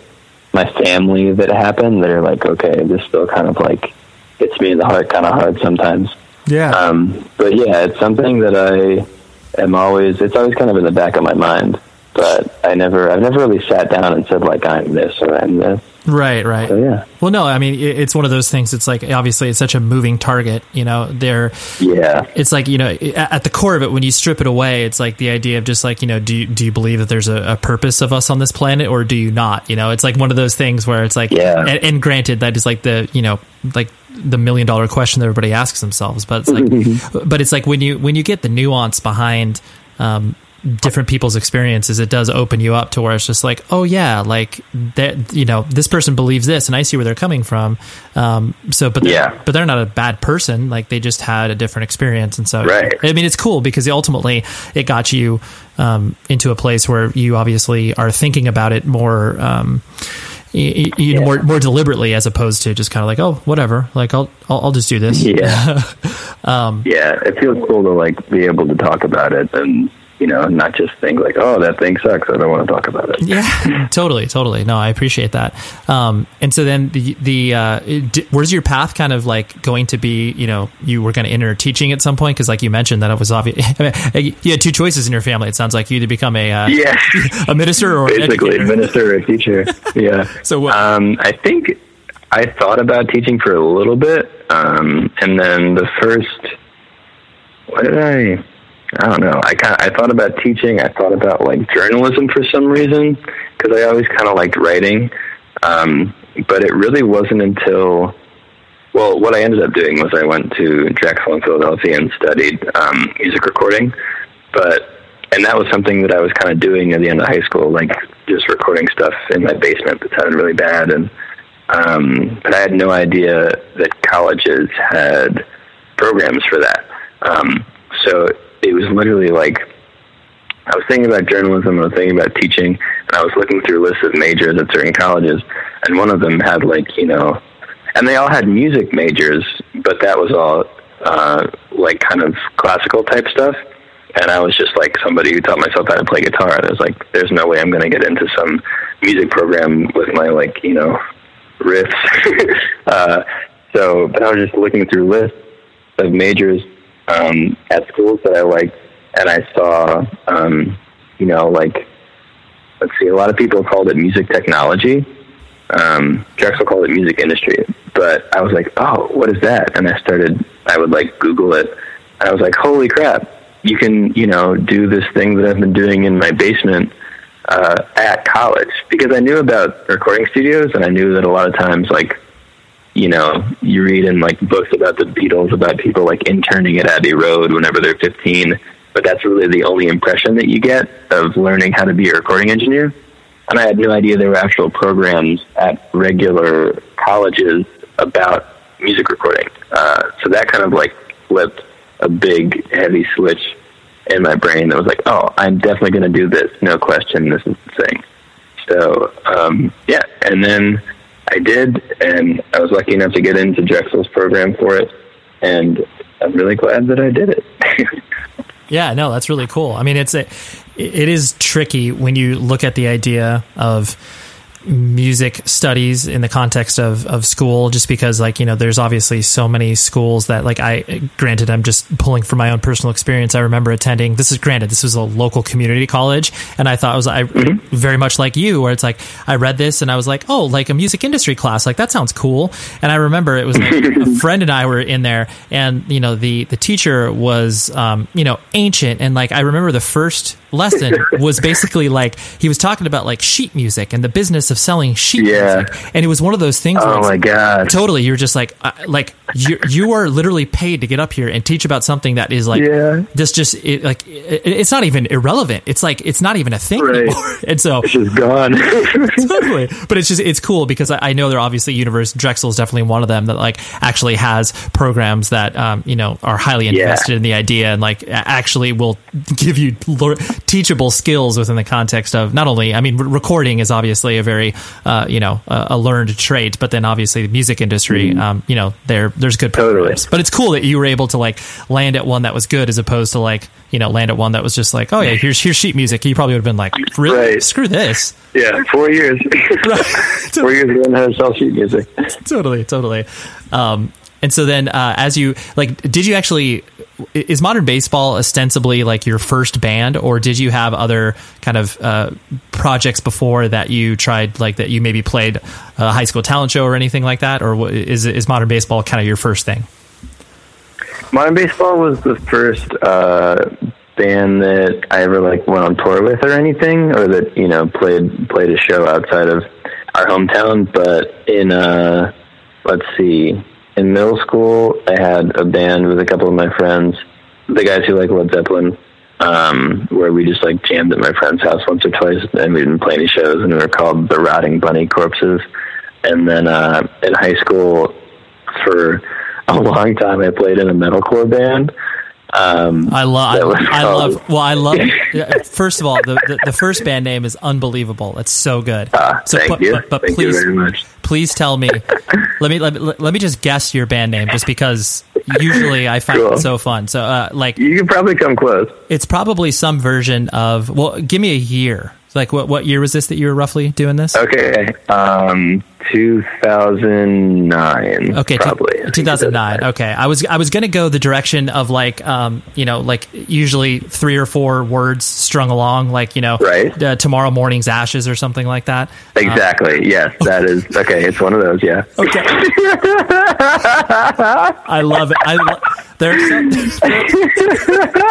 C: my family that happened that are like, okay, this still kind of like hits me in the heart, kind of hard sometimes.
B: Yeah.
C: Um, but yeah, it's something that I am always. It's always kind of in the back of my mind. But I never, I've never really sat down and said like I'm this or I'm this.
B: Right, right.
C: So yeah,
B: Well, no, I mean, it's one of those things. It's like obviously it's such a moving target. You know, there.
C: yeah,
B: It's like you know, at the core of it, when you strip it away, it's like the idea of just like you know, do you, do you believe that there's a, a purpose of us on this planet, or do you not? You know, it's like one of those things where it's like,
C: Yeah.
B: And, and granted, that is like the you know, like the million dollar question that everybody asks themselves, but it's like, but it's like when you when you get the nuance behind. Um, different people's experiences, it does open you up to where it's just like, oh yeah, like that, you know, this person believes this, and I see where they're coming from. Um, so, but they're,
C: Yeah.
B: but they're not a bad person. Like they just had a different experience, and so
C: Right.
B: I mean, it's cool because ultimately it got you um, into a place where you obviously are thinking about it more. Um, you, you know,
C: Yeah.
B: more more deliberately as opposed to just kind of like oh whatever like I'll I'll, I'll just do this
C: Yeah.
B: Um,
C: yeah, it feels cool to like be able to talk about it and you know not just think like, oh, that thing sucks. I don't want to talk about it.
B: Yeah, totally, totally. No, I appreciate that. Um, and so then the the uh, d- where's your path kind of like going to be? You know, you were going to enter teaching at some point because, like you mentioned, that it was obvious. I mean, you had two choices in your family. It sounds like you either become a uh,
C: Yeah.
B: a minister or an
C: basically administer or a teacher. Yeah.
B: So what-
C: Um, I think I thought about teaching for a little bit, um, and then the first. What did I? I don't know. I kind I thought about teaching. I thought about like journalism for some reason because I always kind of liked writing. Um, but it really wasn't until well, what I ended up doing was I went to in Philadelphia and studied um, music recording, but and that was something that I was kind of doing at the end of high school, like just recording stuff in my basement that sounded really bad, and um, but I had no idea that colleges had programs for that. Um, so it was literally like I was thinking about journalism, and I was thinking about teaching, and I was looking through lists of majors at certain colleges, and one of them had like you know, and they all had music majors, but that was all uh, like kind of classical type stuff. And I was just like somebody who taught myself how to play guitar, and I was like, "There's no way I'm going to get into some music program with my like you know riffs." uh, so, but I was just looking through lists of majors um, at schools that I liked, and I saw, um, you know, like, let's see, a lot of people called it music technology. Um, Drexel called it music industry, but I was like, oh, what is that? And I started, I would like Google it, and I was like, holy crap, you can, you know, do this thing that I've been doing in my basement uh, at college because I knew about recording studios, and I knew that a lot of times, like, you know, you read in like books about the Beatles about people like interning at Abbey Road whenever they're 15, but that's really the only impression that you get of learning how to be a recording engineer. And I had no idea there were actual programs at regular colleges about music recording. Uh, so that kind of like flipped a big, heavy switch in my brain that was like, oh, I'm definitely going to do this. No question. This is the thing. So, um, yeah. And then I did, and I was lucky enough to get into Drexel's program for it. And I'm really glad that I did it.
B: Yeah, no, that's really cool. I mean, it's a, it is tricky when you look at the idea of music studies in the context of, of school just because like you know there's obviously so many schools that like i granted i'm just pulling from my own personal experience. I remember attending this is granted this was a local community college and i thought it was i very much like you where it's like i read this and i was like oh like a music industry class like that sounds cool. And i remember it was like a friend and i were in there and you know the the teacher was um you know ancient and like i remember the first lesson was basically like he was talking about like sheet music and the business of selling sheet
C: Yeah.
B: music and it was one of those things where
C: oh my
B: like,
C: God.
B: totally you're just like uh, like you you are literally paid to get up here and teach about something that is like
C: Yeah.
B: this just it, like it, it's not even irrelevant it's like it's not even a thing
C: Right.
B: anymore and so
C: It's just gone.
B: totally. But it's just it's cool because I, I know they're obviously universe Drexel is definitely one of them that like actually has programs that um, you know are highly
C: Yeah.
B: invested in the idea and like actually will give you teachable skills within the context of not only I mean recording is obviously a very uh, you know a, a learned trait, but then obviously the music industry um, you know there there's good
C: Totally.
B: programs. But it's cool that you were able to like land at one that was good as opposed to like you know land at one that was just like oh yeah here's here's sheet music. You probably would have been like really
C: Right.
B: screw this.
C: yeah, four years. four years learning how to sell sheet music.
B: totally, totally. Um, and so then, uh, as you like, did you actually is modern baseball ostensibly like your first band, or did you have other kind of uh, projects before that you tried, like that you maybe played a high school talent show or anything like that, or is is modern baseball kind of your first thing?
C: Modern Baseball was the first uh, band that I ever like went on tour with or anything, or that you know played played a show outside of our hometown. But in uh, let's see, in middle school, I had a band with a couple of my friends, the guys who like Led Zeppelin, um, where we just like jammed at my friend's house once or twice, and we didn't play any shows, and we were called the Rotting Bunny Corpses. And then uh, in high school, for a long time, I played in a metalcore band. Um,
B: I love.
C: was
B: I love. Well, I love. First of all, the, the the first band name is unbelievable. It's so good.
C: Ah,
B: so,
C: thank
B: but,
C: you.
B: but, but
C: thank
B: please,
C: you
B: please tell me. let me let, me let me just guess your band name, just because usually I find
C: Cool.
B: it so fun. So, uh, like,
C: You can probably come close.
B: it's probably some version of. Well, give me a year. Like, what what year was this that you were roughly doing this?
C: Okay, um, 2009.
B: Okay,
C: probably. I
B: 2009. Okay, I was I was gonna go the direction of like um you know like usually three or four words strung along like you know
C: Right.
B: uh, tomorrow morning's ashes or something like that.
C: Exactly. yes, that is okay. It's one of those. Yeah.
B: Okay, I love it. I lo- there are some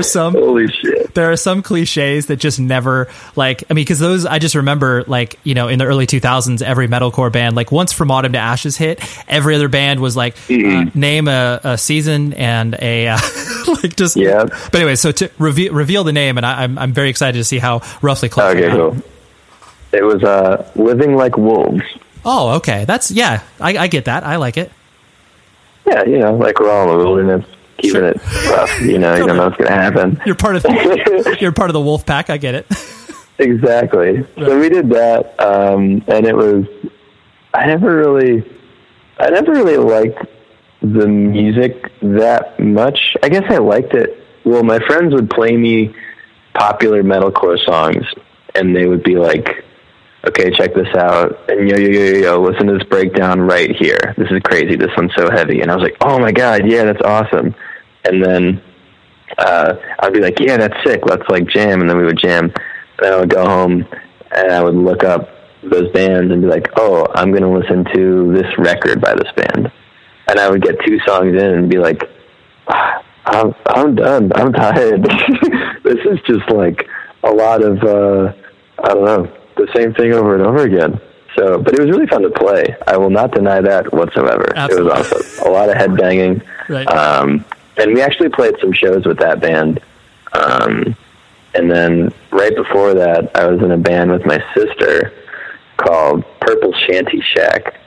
B: are some
C: Holy shit.
B: there are some cliches that just never like i mean because those i just remember like you know in the early 2000s every metalcore band like once from autumn to ashes hit every other band was like uh, name a, a season and a uh, like just
C: Yeah.
B: but anyway so to reveal reveal the name and I, I'm, I'm very excited to see how roughly close
C: Okay, cool. It was uh, living like wolves.
B: oh okay that's yeah I, I get that i like it
C: Yeah, you know, like we're all in the wilderness, keeping
B: Sure.
C: it rough. You know, you don't know what's gonna happen.
B: you're part of you're part of the wolf pack i get it
C: Exactly. So we did that, um, and it was. I never really, I never really liked the music that much. I guess I liked it. Well, my friends would play me popular metalcore songs, and they would be like, "Okay, check this out," and yo yo yo yo yo, listen to this breakdown right here. This is crazy. This one's so heavy, and I was like, "Oh my god, yeah, that's awesome." And then uh, I'd be like, "Yeah, that's sick. Let's like jam," and then we would jam. And I would go home and I would look up those bands and be like, "Oh, I'm going to listen to this record by this band," and I would get two songs in and be like, "Ah, "I'm I'm done. I'm tired. this is just like a lot of uh, I don't know the same thing over and over again." So, but it was really fun to play. I will not deny that whatsoever.
B: Absolutely.
C: It was awesome. A lot of headbanging.
B: Right.
C: Um, and we actually played some shows with that band. Um, and then right before that, I was in a band with my sister called Purple Shanty Shack.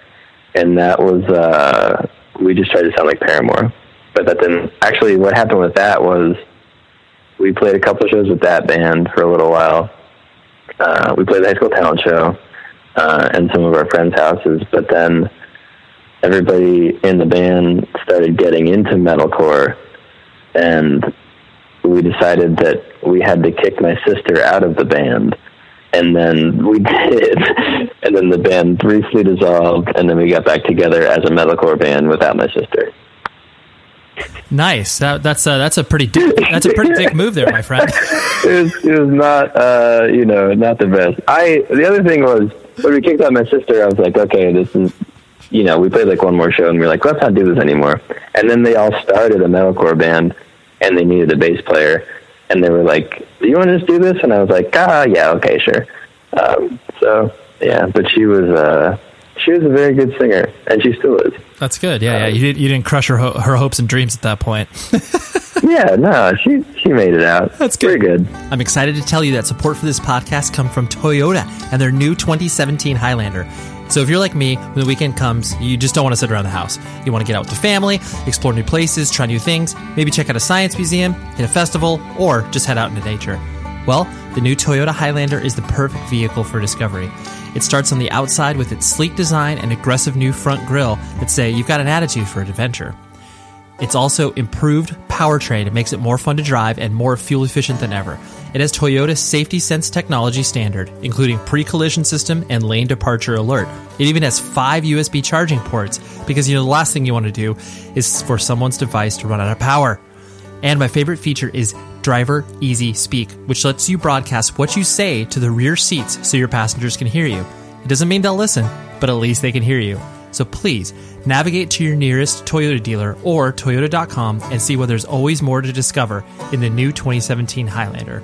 C: And that was, uh, we just tried to sound like Paramore. But that didn't, actually, what happened with that was we played a couple of shows with that band for a little while. Uh, we played the high school talent show uh, and some of our friends' houses, but then everybody in the band started getting into metalcore, and we decided that we had to kick my sister out of the band. And then we did. And then the band briefly dissolved, and then we got back together as a metalcore band without my sister.
B: nice that, that's a that's a pretty di- that's a pretty big move there my friend
C: it was it was not uh you know not the best. I the other thing was when we kicked out my sister, I was like, okay, this is you know we played like one more show and we are like, let's not do this anymore. And then they all started a metalcore band and they needed a bass player and they were like, do you want to just do this? And I was like, ah, yeah, okay, sure. Um, so yeah, but she was uh she was a very good singer and she still is.
B: that's good yeah yeah you, did, you didn't crush her ho- her hopes and dreams at that point
C: Yeah, no, she she made it out.
B: That's good.
C: Very good.
B: I'm excited to tell you that support for this podcast come from Toyota and their new 2017 Highlander. So if you're like me, when the weekend comes, you just don't want to sit around the house. You want to get out with the family, explore new places, try new things, maybe check out a science museum, hit a festival, or just head out into nature. Well, the new Toyota Highlander is the perfect vehicle for discovery. It starts on the outside with its sleek design and aggressive new front grille that say you've got an attitude for adventure. It's also improved powertrain. It makes it more fun to drive and more fuel efficient than ever. It has Toyota's Safety Sense technology standard, including pre-collision system and lane departure alert. It even has five USB charging ports because you know the last thing you want to do is for someone's device to run out of power. And my favorite feature is Driver Easy Speak, which lets you broadcast what you say to the rear seats so your passengers can hear you. It doesn't mean they'll listen, but at least they can hear you. So please navigate to your nearest Toyota dealer or Toyota.com and see where there's always more to discover in the new 2017 Highlander.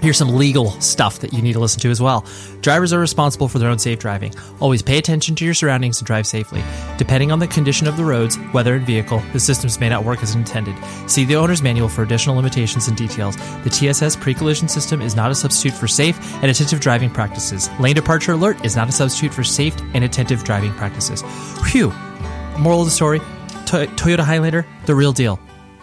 B: Here's some legal stuff that you need to listen to as well. Drivers are responsible for their own safe driving. Always pay attention to your surroundings and drive safely. Depending on the condition of the roads, weather, and vehicle, the systems may not work as intended. See the owner's manual for additional limitations and details. The TSS pre collision system is not a substitute for safe and attentive driving practices. Lane departure alert is not a substitute for safe and attentive driving practices. Phew. Moral of the story Toyota Highlander, the real deal.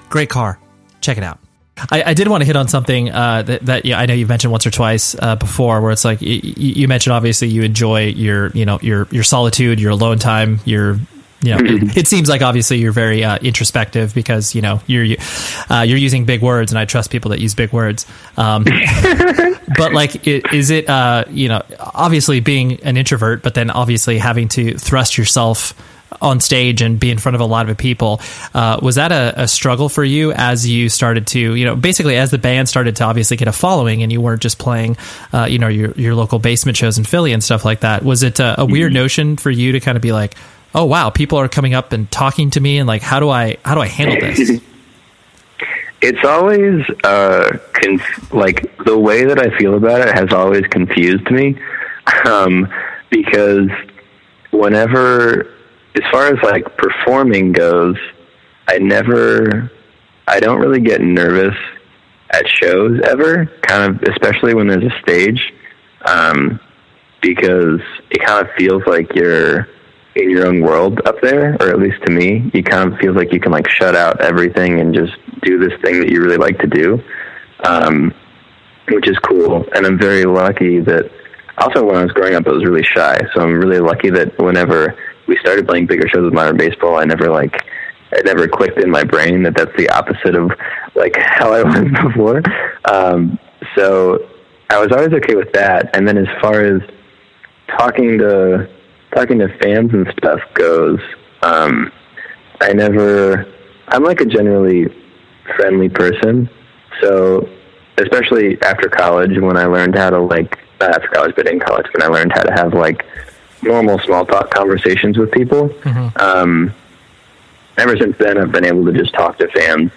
B: Great car. Check it out. I, I, did want to hit on something uh, that, that yeah, I know you've mentioned once or twice uh, before, where it's like you, you, mentioned obviously you enjoy your you know your your solitude, your alone time, your you know it, it seems like obviously you're very uh, introspective because you know you're uh, you're using big words, and I trust people that use big words. Um, but like, is it uh, you know obviously being an introvert, but then obviously having to thrust yourself on stage and be in front of a lot of people. Uh, was that a, a, struggle for you as you started to, you know, basically as the band started to obviously get a following and you weren't just playing, uh, you know, your, your local basement shows in Philly and stuff like that? Was it a, a weird mm-hmm. notion for you to kind of be like, oh wow, people are coming up and talking to me and like, how do I, how do I handle this?
C: It's always uh, conf- like the way that I feel about it has always confused me um, because whenever as far as like performing goes, I never, I don't really get nervous at shows ever. Kind of, especially when there's a stage, um, because it kind of feels like you're in your own world up there, or at least to me, you kind of feels like you can like shut out everything and just do this thing that you really like to do, um, which is cool. And I'm very lucky that. Also, when I was growing up, I was really shy, so I'm really lucky that whenever we started playing bigger shows with modern baseball, I never like it never clicked in my brain that that's the opposite of like how I was before. Um, so I was always okay with that. And then as far as talking to talking to fans and stuff goes, um, I never. I'm like a generally friendly person, so especially after college when I learned how to like not after college but in college when I learned how to have like normal small talk conversations with people. Mm-hmm. Um, ever since then, I've been able to just talk to fans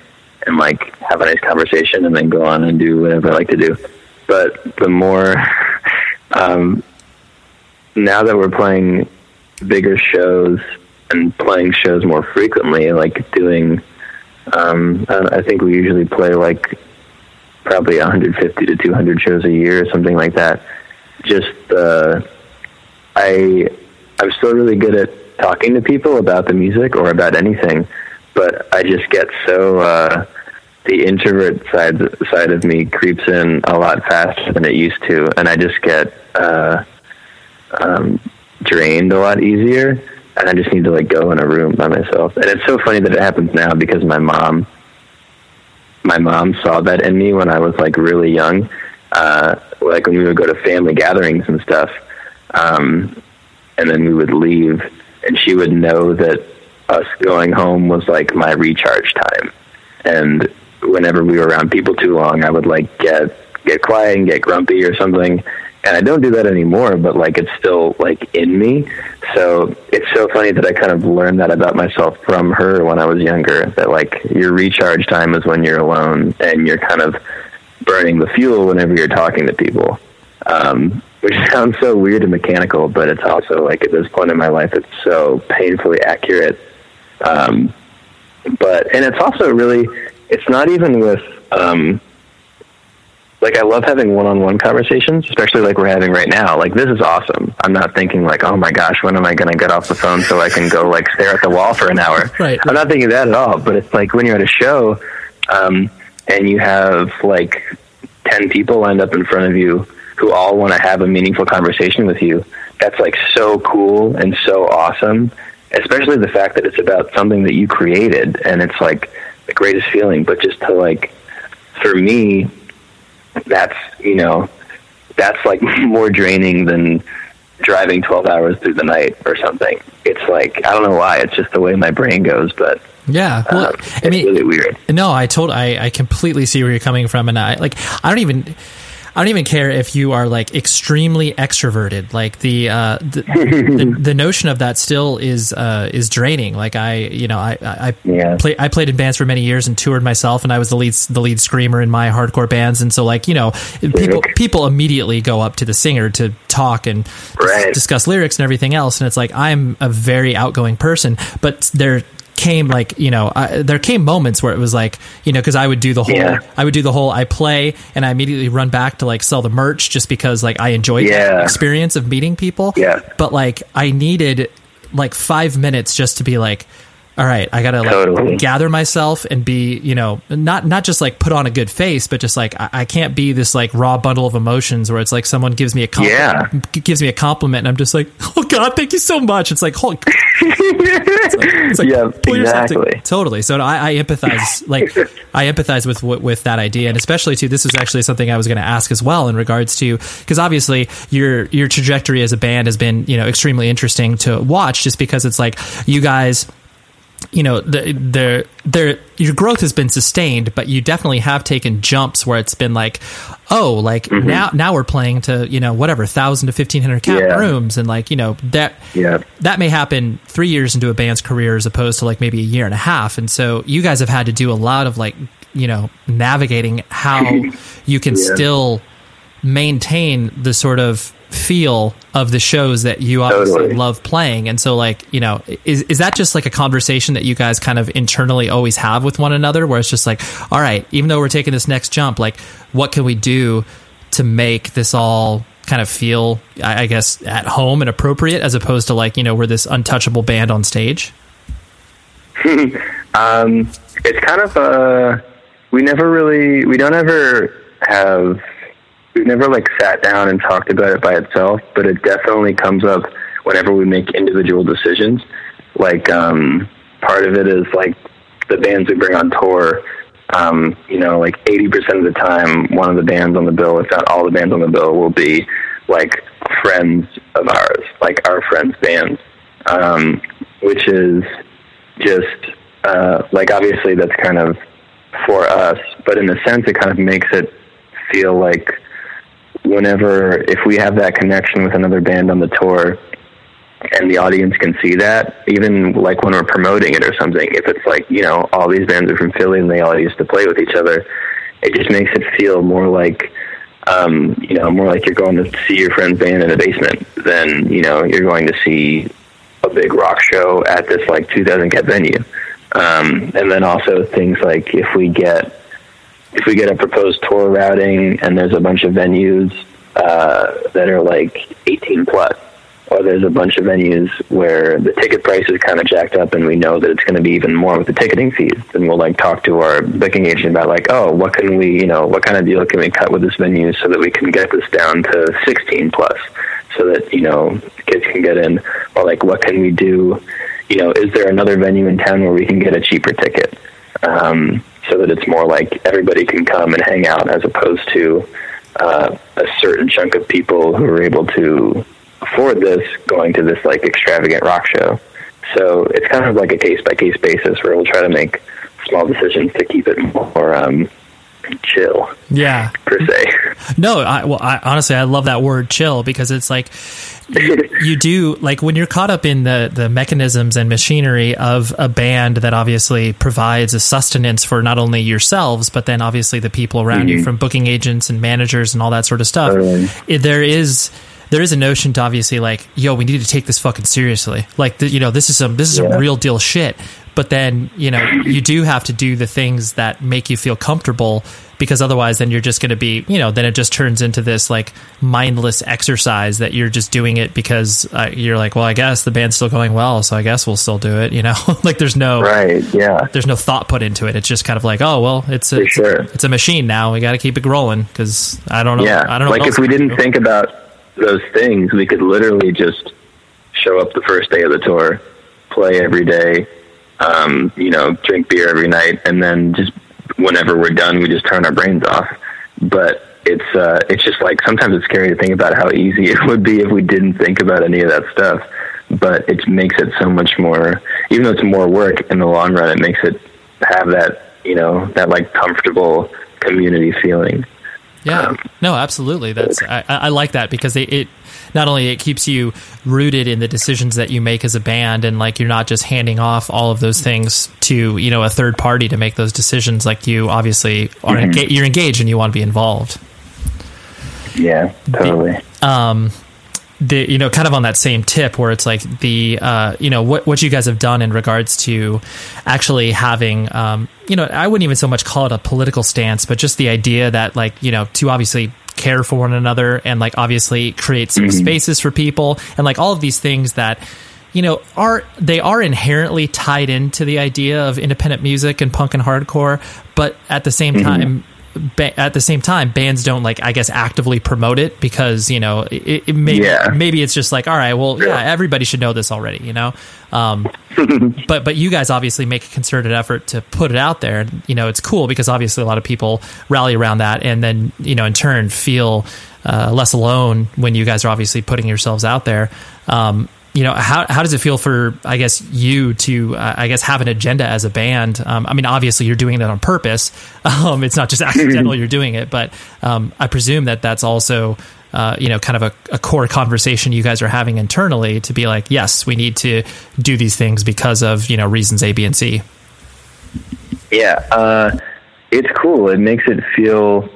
C: and like have a nice conversation, and then go on and do whatever I like to do. But the more um, now that we're playing bigger shows and playing shows more frequently, like doing, um, I think we usually play like probably 150 to 200 shows a year or something like that. Just uh, I I'm still really good at talking to people about the music or about anything, but I just get so uh, the introvert side side of me creeps in a lot faster than it used to, and I just get uh, um, drained a lot easier. And I just need to like go in a room by myself. And it's so funny that it happens now because my mom, my mom saw that in me when I was like really young. Uh, like when we would go to family gatherings and stuff um, and then we would leave, and she would know that us going home was like my recharge time. And whenever we were around people too long, I would like get get quiet and get grumpy or something. And I don't do that anymore, but like it's still like in me. So it's so funny that I kind of learned that about myself from her when I was younger. That like your recharge time is when you're alone and you're kind of burning the fuel whenever you're talking to people. Um, which sounds so weird and mechanical, but it's also like at this point in my life, it's so painfully accurate. Um, but and it's also really, it's not even with. Um, like I love having one-on-one conversations, especially like we're having right now. Like this is awesome. I'm not thinking like, oh my gosh, when am I going to get off the phone so I can go like stare at the wall for an hour?
B: Right.
C: I'm not thinking that at all. But it's like when you're at a show, um, and you have like ten people lined up in front of you who all want to have a meaningful conversation with you. That's like so cool and so awesome, especially the fact that it's about something that you created and it's like the greatest feeling. But just to like, for me, that's, you know, that's like more draining than driving 12 hours through the night or something. It's like, I don't know why. It's just the way my brain goes, but
B: yeah, well,
C: uh, I mean, really weird.
B: No, I told I I completely see where you're coming from, and I like I don't even I don't even care if you are like extremely extroverted. Like the uh, the, the, the notion of that still is uh, is draining. Like I, you know, I I
C: Yeah.
B: play, I played in bands for many years and toured myself, and I was the lead the lead screamer in my hardcore bands. And so, like you know, people people immediately go up to the singer to talk and dis- discuss lyrics and everything else. And it's like I'm a very outgoing person, but there came like you know I, there came moments where it was like you know because I would do the whole
C: Yeah.
B: I would do the whole I play and I immediately run back to like sell the merch just because like I enjoyed
C: Yeah.
B: the experience of meeting people.
C: Yeah.
B: But like I needed like five minutes just to be like, all right, I gotta like
C: Totally.
B: gather myself and be, you know, not not just like put on a good face, but just like I, I can't be this like raw bundle of emotions where it's like someone gives me a compliment,
C: Yeah.
B: g- gives me a compliment, and I'm just like, oh god, thank you so much. It's like, holy, it's like,
C: Yeah,
B: pull yourself to-
C: exactly.
B: totally. So I, I empathize, like I empathize with with with that idea, and especially too. This is actually something I was going to ask as well in regards to because obviously your your trajectory as a band has been you know extremely interesting to watch, just because it's like you guys you know the the the your growth has been sustained but you definitely have taken jumps where it's been like oh like mm-hmm. now now we're playing to you know whatever 1000 to 1500 cap
C: Yeah.
B: rooms and like you know that
C: Yeah.
B: that may happen 3 years into a band's career as opposed to like maybe a year and a half and so you guys have had to do a lot of like you know navigating how you can
C: Yeah.
B: still maintain the sort of feel of the shows that you obviously
C: Totally.
B: love playing and so like you know is is that just like a conversation that you guys kind of internally always have with one another where it's just like all right even though we're taking this next jump like what can we do to make this all kind of feel I, I guess at home and appropriate as opposed to like you know we're this untouchable band on stage
C: Um, it's kind of uh we never really we don't ever have we've never like sat down and talked about it by itself, but it definitely comes up whenever we make individual decisions. Like um part of it is like the bands we bring on tour um, you know, like 80% of the time, one of the bands on the bill, if not all the bands on the bill, will be like friends of ours, like our friends' bands, um, which is just uh, like obviously that's kind of for us, but in a sense, it kind of makes it feel like whenever if we have that connection with another band on the tour and the audience can see that even like when we're promoting it or something if it's like you know all these bands are from philly and they all used to play with each other it just makes it feel more like um you know more like you're going to see your friend's band in a basement than you know you're going to see a big rock show at this like 2000 cap venue. Um and then also things like if we get if we get a proposed tour routing and there's a bunch of venues uh, that are like 18 plus, or there's a bunch of venues where the ticket price is kind of jacked up and we know that it's going to be even more with the ticketing fees, then we'll like talk to our booking agent about like, oh, what can we, you know, what kind of deal can we cut with this venue so that we can get this down to 16 plus, so that you know kids can get in, or like what can we do, you know, is there another venue in town where we can get a cheaper ticket? um, so that it's more like everybody can come and hang out as opposed to uh, a certain chunk of people who are able to afford this going to this like extravagant rock show. So it's kind of like a case by case basis where we'll try to make small decisions to keep it more um, chill
B: yeah
C: per se.
B: No, I, well, I, honestly, I love that word "chill" because it's like you, you do like when you're caught up in the the mechanisms and machinery of a band that obviously provides a sustenance for not only yourselves but then obviously the people around you mm-hmm. from booking agents and managers and all that sort of stuff. It, there is there is a notion to obviously like, yo, we need to take this fucking seriously. Like, you know, this is some this is some real deal shit. But then, you know, you do have to do the things that make you feel comfortable because otherwise then you're just going to be, you know, then it just turns into this like mindless exercise that you're just doing it because uh, you're like, well, I guess the band's still going well, so I guess we'll still do it, you know? like there's no
C: Right, yeah.
B: there's no thought put into it. It's just kind of like, oh, well, it's a,
C: sure.
B: it's a machine now. We got to keep it rolling cuz I don't know
C: Yeah,
B: I don't know
C: like if we didn't
B: do.
C: think about those things, we could literally just show up the first day of the tour, play every day, um, you know, drink beer every night, and then just whenever we're done, we just turn our brains off. But it's uh, it's just like sometimes it's scary to think about how easy it would be if we didn't think about any of that stuff. But it makes it so much more, even though it's more work in the long run, it makes it have that you know that like comfortable community feeling.
B: Yeah,
C: Um,
B: no, absolutely. That's I, I like that because it, it not only it keeps you rooted in the decisions that you make as a band, and like you're not just handing off all of those things to you know a third party to make those decisions. Like you obviously are
C: Mm-hmm.
B: enga- you're engaged and you want to be involved.
C: yeah, totally.
B: um, the you know kind of on that same tip where it's like the uh, you know what what you guys have done in regards to actually having um, you know I wouldn't even so much call it a political stance, but just the idea that like you know to obviously care for one another and like obviously create safe mm-hmm. spaces for people and like all of these things that you know are they are inherently tied into the idea of independent music and punk and hardcore but at the same mm-hmm. time ba- at the same time bands don't like i guess actively promote it because you know it, it maybe,
C: Yeah.
B: maybe it's just like all right well yeah everybody should know this already you know? Um, but but you guys obviously make a concerted effort to put it out there you know it's cool because obviously a lot of people rally around that and then you know in turn feel uh, less alone when you guys are obviously putting yourselves out there. Um, you know how how does it feel for I guess you to uh, I guess have an agenda as a band? Um, I mean, obviously you're doing that on purpose. Um, it's not just accidental you're doing it, but um, I presume that that's also uh, you know kind of a, a core conversation you guys are having internally to be like, yes, we need to do these things because of you know reasons A, B, and C.
C: Yeah, uh, it's cool. It makes it feel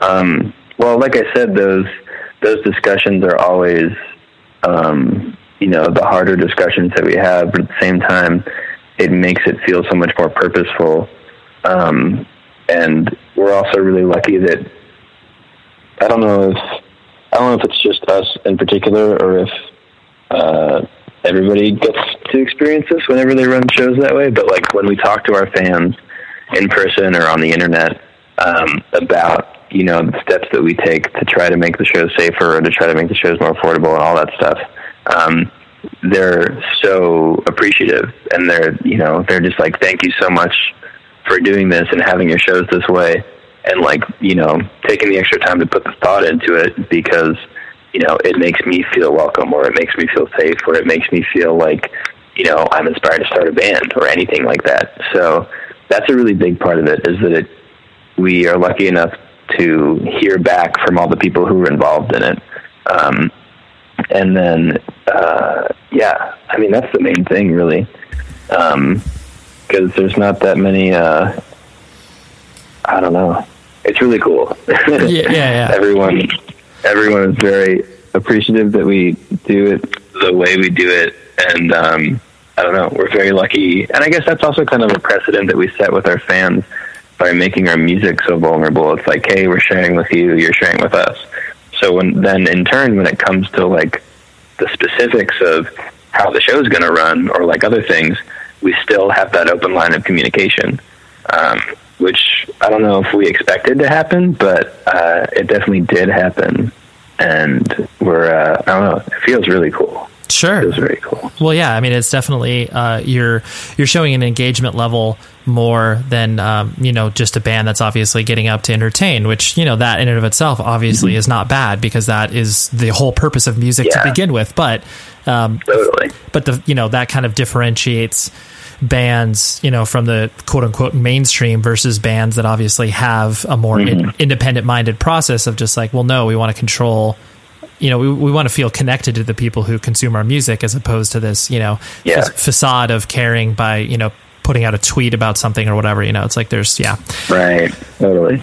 C: um, well. Like I said, those those discussions are always um, you know the harder discussions that we have, but at the same time, it makes it feel so much more purposeful. Um, and we're also really lucky that I don't know if I don't know if it's just us in particular or if uh, everybody gets to experience this whenever they run shows that way. But like when we talk to our fans in person or on the internet um, about you know the steps that we take to try to make the shows safer or to try to make the shows more affordable and all that stuff. Um, they're so appreciative and they're you know they're just like thank you so much for doing this and having your shows this way and like you know taking the extra time to put the thought into it because you know it makes me feel welcome or it makes me feel safe or it makes me feel like you know I'm inspired to start a band or anything like that. So that's a really big part of it is that it we are lucky enough to hear back from all the people who were involved in it. Um, and then uh, yeah I mean that's the main thing really. Because there's not that many uh, I don't know. It's really cool.
B: Yeah, yeah, yeah.
C: everyone everyone is very appreciative that we do it the way we do it. And um, I don't know. We're very lucky. And I guess that's also kind of a precedent that we set with our fans by making our music so vulnerable. It's like hey we're sharing with you. You're sharing with us so when then in turn when it comes to like the specifics of how the show's going to run or like other things we still have that open line of communication um, which I don't know if we expected to happen, but uh, it definitely did happen, and we're uh, I don't know. It feels really cool. It
B: Sure.
C: very cool.
B: Well, yeah. I mean, it's definitely uh, you're you're showing an engagement level more than um, you know just a band that's obviously getting up to entertain. Which you know that in and of itself obviously is not bad because that is the whole purpose of music to begin with. But um,
C: Totally.
B: but the you know that kind of differentiates bands you know from the quote unquote mainstream versus bands that obviously have a more in, independent minded process of just like well no we want to control you know we, we want to feel connected to the people who consume our music as opposed to this you know
C: Yeah.
B: fa- facade of caring by you know putting out a tweet about something or whatever you know it's like there's yeah
C: Right. Totally.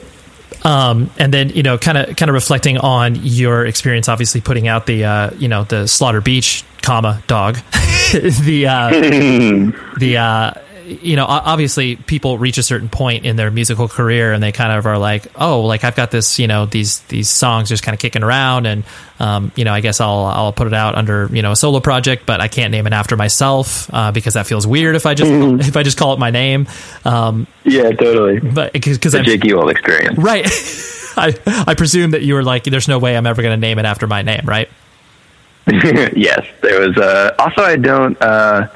B: um, and then you know, kind of kind of reflecting on your experience, obviously putting out the uh, you know the Slaughter Beach, comma dog, the uh, the uh, you know obviously people reach a certain point in their musical career and they kind of are like oh like I've got this you know these these songs just kind of kicking around and um, you know I guess I'll I'll put it out under you know a solo project but I can't name it after myself uh, because that feels weird if I just if I just call it my name um,
C: Yeah. Totally.
B: but because I'm
C: Jake Ewald experience.
B: Right. I I presume that you were like, there's no way I'm ever going to name it after my name, right?
C: yes, there was. Uh, also, I don't. Uh,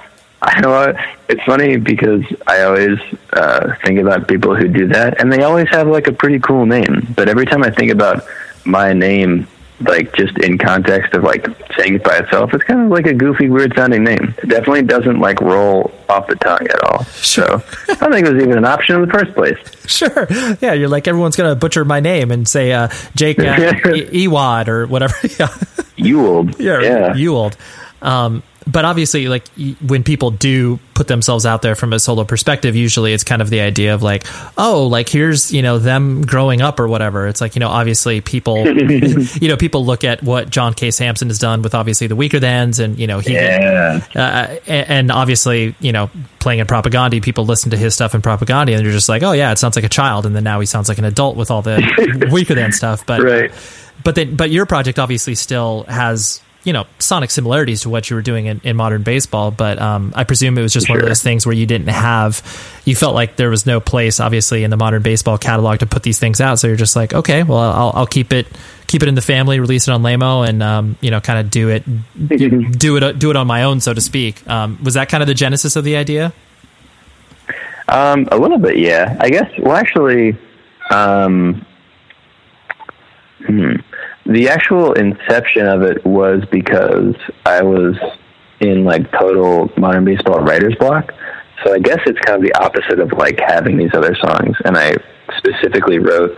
C: I know it's funny because I always uh, think about people who do that, and they always have like a pretty cool name. But every time I think about my name like just in context of like saying it by itself, it's kind of like a goofy, weird sounding name. It definitely doesn't like roll off the tongue at all. So I don't think it was even an option in the first place.
B: Sure. Yeah, you're like everyone's gonna butcher my name and say uh, Jake uh, e- Ewad or whatever. yeah.
C: Ewald.
B: Yeah,
C: Yeah.
B: Ewald. Um, but obviously, like when people do put themselves out there from a solo perspective, usually it's kind of the idea of like, oh, like here's you know them growing up or whatever. It's like you know obviously people, you know people look at what John K. Samson has done with obviously the Weakerthans, and you know he,
C: Yeah.
B: uh, and and obviously you know playing in Propagandhi, people listen to his stuff in Propagandhi, and they're just like, oh yeah, it sounds like a child, and then now he sounds like an adult with all the weaker than stuff. But
C: Right.
B: but then but your project obviously still has you know sonic similarities to what you were doing in, in modern baseball but um, i presume it was just one of those things where you didn't have you felt like there was no place obviously in the modern baseball catalog to put these things out. So you're just like okay well i'll, I'll keep it keep it in the family release it on Lame-O and um, you know kind of do it do it do it on my own so to speak. Um, was that kind of the genesis of the idea?
C: Um, a little bit, yeah. I guess. Well, actually, um, hmm, the actual inception of it was because I was in like total modern baseball writer's block. So I guess it's kind of the opposite of like having these other songs. And I specifically wrote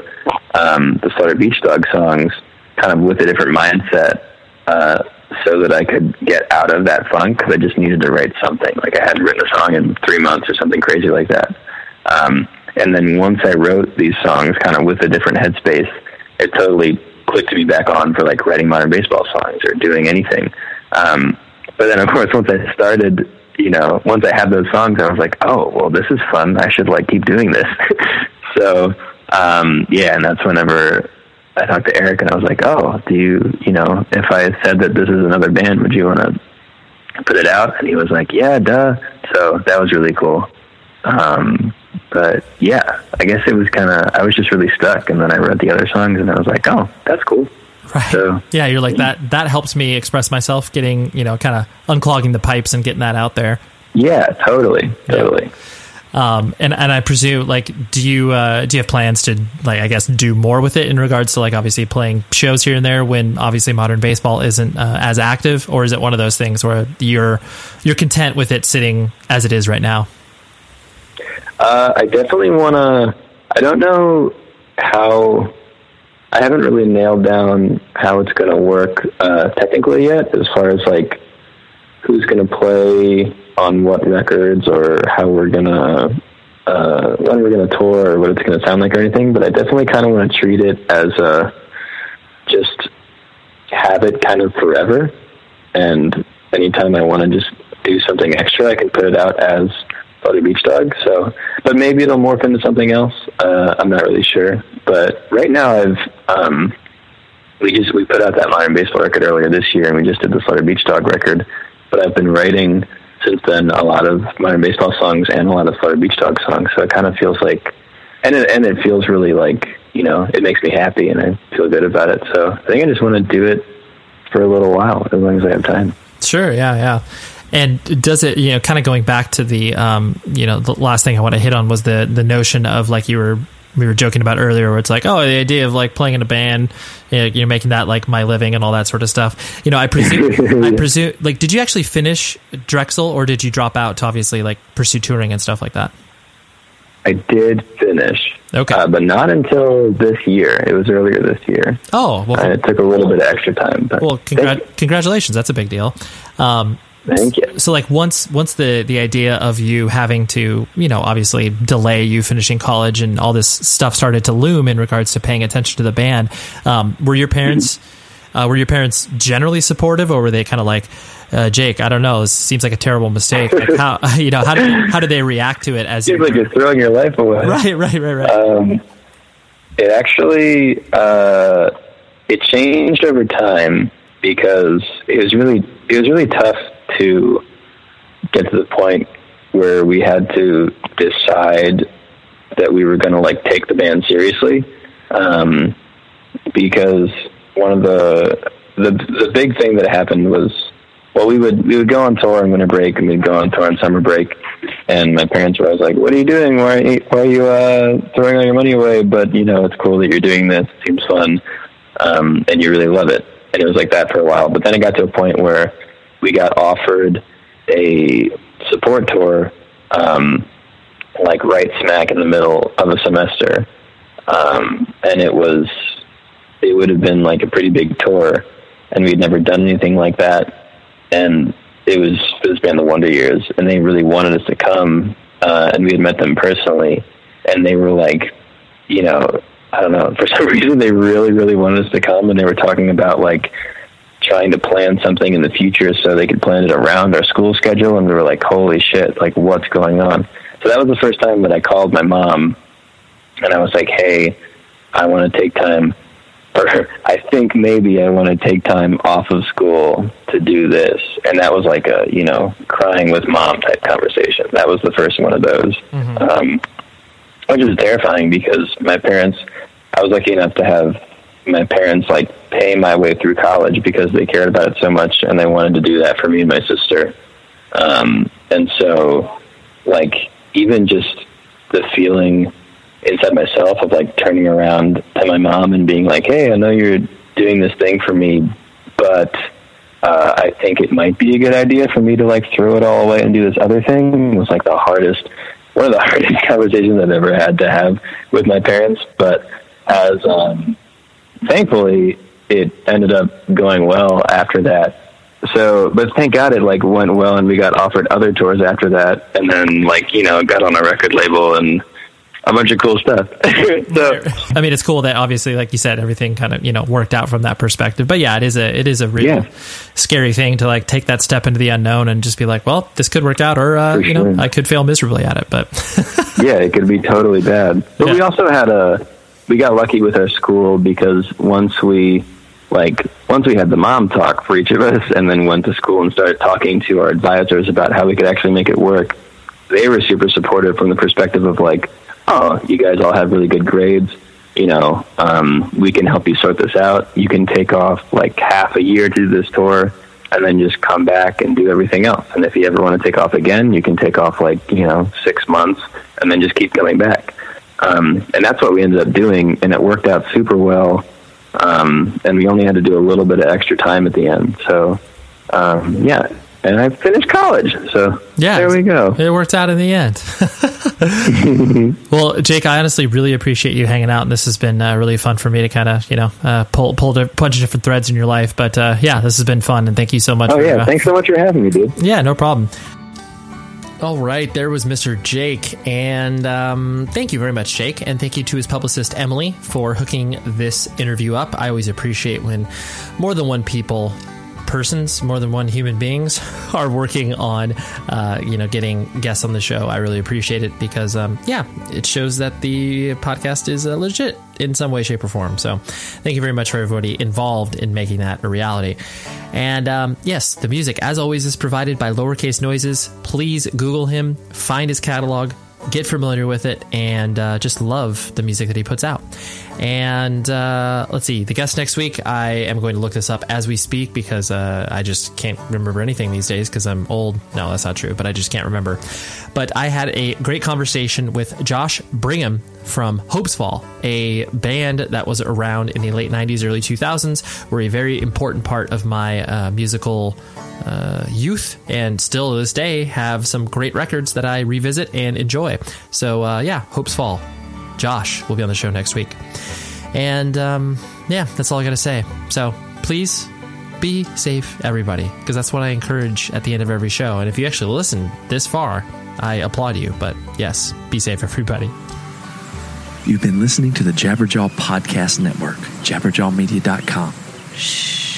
C: um, the Slaughter Beach Dog songs kind of with a different mindset. Uh, so that I could get out of that funk because I just needed to write something. Like I hadn't written a song in three months or something crazy like that. Um, and then once I wrote these songs kind of with a different headspace, it totally clicked be back on for like writing modern baseball songs or doing anything. Um, but then of course once I started, you know, once I had those songs, I was like, oh, well, this is fun. I should like keep doing this. so, um, yeah, and that's whenever I talked to Eric and I was like, oh, do you, you know, if I said that this is another band, would you want to put it out? And he was like, yeah, duh. So that was really cool. Um, but yeah, I guess it was kind of, I was just really stuck. And then I read the other songs and I was like, oh, that's cool.
B: right
C: So-
B: yeah you're like that that helps me express myself getting you know kind of unclogging the pipes and getting that out there
C: Yeah, totally. Totally.
B: Um, and and I presume like do you uh, do you have plans to like I guess do more with it in regards to like obviously playing shows here and there when obviously modern baseball isn't uh, as active or is it one of those things where you're you're content with it sitting as it is right now?
C: Uh, I definitely want to. I don't know how. I haven't really nailed down how it's going to work uh, technically yet, as far as like who's going to play on what records or how we're going to uh, when we're going to tour or what it's going to sound like or anything. But I definitely kind of want to treat it as a just have it kind of forever, and anytime I want to just do something extra, I can put it out as Slaughter Beach Dog. So, but maybe it'll morph into something else. Uh, I'm not really sure. But right now, I've um, we just we put out that modern baseball record earlier this year, and we just did the Slaughter Beach Dog record. But I've been writing since then a lot of modern baseball songs and a lot of Slaughter Beach Dog songs. So it kind of feels like, and it, and it feels really like you know it makes me happy, and I feel good about it. So I think I just want to do it for a little while, as long as I have time.
B: Sure, yeah, yeah. And does it, you know, kind of going back to the, um, you know, the last thing I want to hit on was the the notion of like you were we were joking about earlier, where it's like, oh, the idea of like playing in a band, you know, you're making that like my living and all that sort of stuff. You know, I presume, I presume, like, did you actually finish Drexel or did you drop out to obviously like pursue touring and stuff like that?
C: I did finish,
B: Okay.
C: uh, but not until this year. It was earlier this year.
B: Oh, well,
C: and it took a little bit of extra time. But
B: well, congrat- congratulations. That's a big deal. Um,
C: you. Thank you.
B: so like once once the the idea of you having to you know obviously delay you finishing college and all this stuff started to loom in regards to paying attention to the band um, were your parents uh, were your parents generally supportive or were they kind of like uh, Jake I don't know this seems like a terrible mistake like how you know how did how did they react to it as
C: Seems like you're throwing your life away.
B: right right right right
C: Um, it actually uh, it changed over time because it was really it was really tough to get to the point where we had to decide that we were going to like take the band seriously um, because one of the the the big thing that happened was well we would we would go on tour in winter break and we'd go on tour in summer break. And my parents were always like what are you doing? Why are you, why are you uh, throwing all your money away? But you know it's cool that you're doing this. It seems fun. Um, and you really love it. And it was like that for a while. But then it got to a point where we got offered a support tour, um, like right smack in the middle of a semester, um, and it was it would have been like a pretty big tour, and we'd never done anything like that, and it was for this band, the Wonder Years, and they really wanted us to come, uh, and we had met them personally, and they were like, you know, I don't know, for some reason they really, really wanted us to come, and they were talking about like trying to plan something in the future so they could plan it around our school schedule, and we were like, holy shit, like what's going on? So that was the first time that I called my mom, and I was like, hey, I want to take time or I think maybe I want to take time off of school to do this. And that was like a, you know, crying with mom type conversation. That was the first one of those, mm-hmm. um, which is terrifying because my parents, I was lucky enough to have my parents like pay my way through college because they cared about it so much and they wanted to do that for me and my sister. Um, and so, like, even just the feeling inside myself of like turning around to my mom and being like, "Hey, I know you're doing this thing for me, but uh, I think it might be a good idea for me to like throw it all away and do this other thing." It was like the hardest, one of the hardest conversations I've ever had to have with my parents. But as um, thankfully, it ended up going well after that. So, but thank God it like went well, and we got offered other tours after that, and then like you know got on a record label and a bunch of cool stuff. so,
B: I mean, it's cool that obviously, like you said, everything kind of you know worked out from that perspective. But yeah, it is a it is a really yeah. scary thing to like take that step into the unknown and just be like, well, this could work out, or uh, you know, I could fail miserably at it. But
C: yeah, it could be totally bad. But yeah. we also had a we got lucky with our school because once we like once we had the mom talk for each of us, and then went to school and started talking to our advisors about how we could actually make it work. They were super supportive from the perspective of like oh, you guys all have really good grades. You know, um, we can help you sort this out. You can take off like half a year to do this tour and then just come back and do everything else. And if you ever want to take off again, you can take off like, you know, six months and then just keep coming back. Um, and that's what we ended up doing. And it worked out super well. Um, and we only had to do a little bit of extra time at the end. So, um, yeah, and I finished college. So yeah, there we go.
B: It worked out in the end. well, Jake, I honestly really appreciate you hanging out, and this has been uh, really fun for me to kind of you know uh, pull pull a bunch of different threads in your life. But uh, yeah, this has been fun, and thank you so much.
C: Oh for, yeah, uh, thanks so much for having me, dude.
B: Yeah, no problem. All right, there was Mr. Jake, and um, thank you very much, Jake, and thank you to his publicist Emily for hooking this interview up. I always appreciate when more than one people persons, more than one human beings, are working on, uh, you know, getting guests on the show. I really appreciate it because, um, yeah, it shows that the podcast is uh, legit in some way, shape, or form. So, thank you very much for everybody involved in making that a reality. And um, yes, the music, as always, is provided by Lowercase Noises. Please Google him, find his catalog, get familiar with it, and uh, just love the music that he puts out. And uh, let's see, the guest next week, I am going to look this up as we speak because uh, I just can't remember anything these days because I'm old. No, that's not true, but I just can't remember. But I had a great conversation with Josh Brigham from Hopesfall, a band that was around in the late 90s, early 2000s, were a very important part of my uh, musical uh, youth and still to this day have some great records that I revisit and enjoy. So, uh, yeah, Hopesfall. Josh will be on the show next week. And um, yeah, that's all I got to say. So please be safe, everybody, because that's what I encourage at the end of every show. And if you actually listen this far, I applaud you. But yes, be safe, everybody.
D: You've been listening to the Jabberjaw Podcast Network, jabberjawmedia.com. Shh.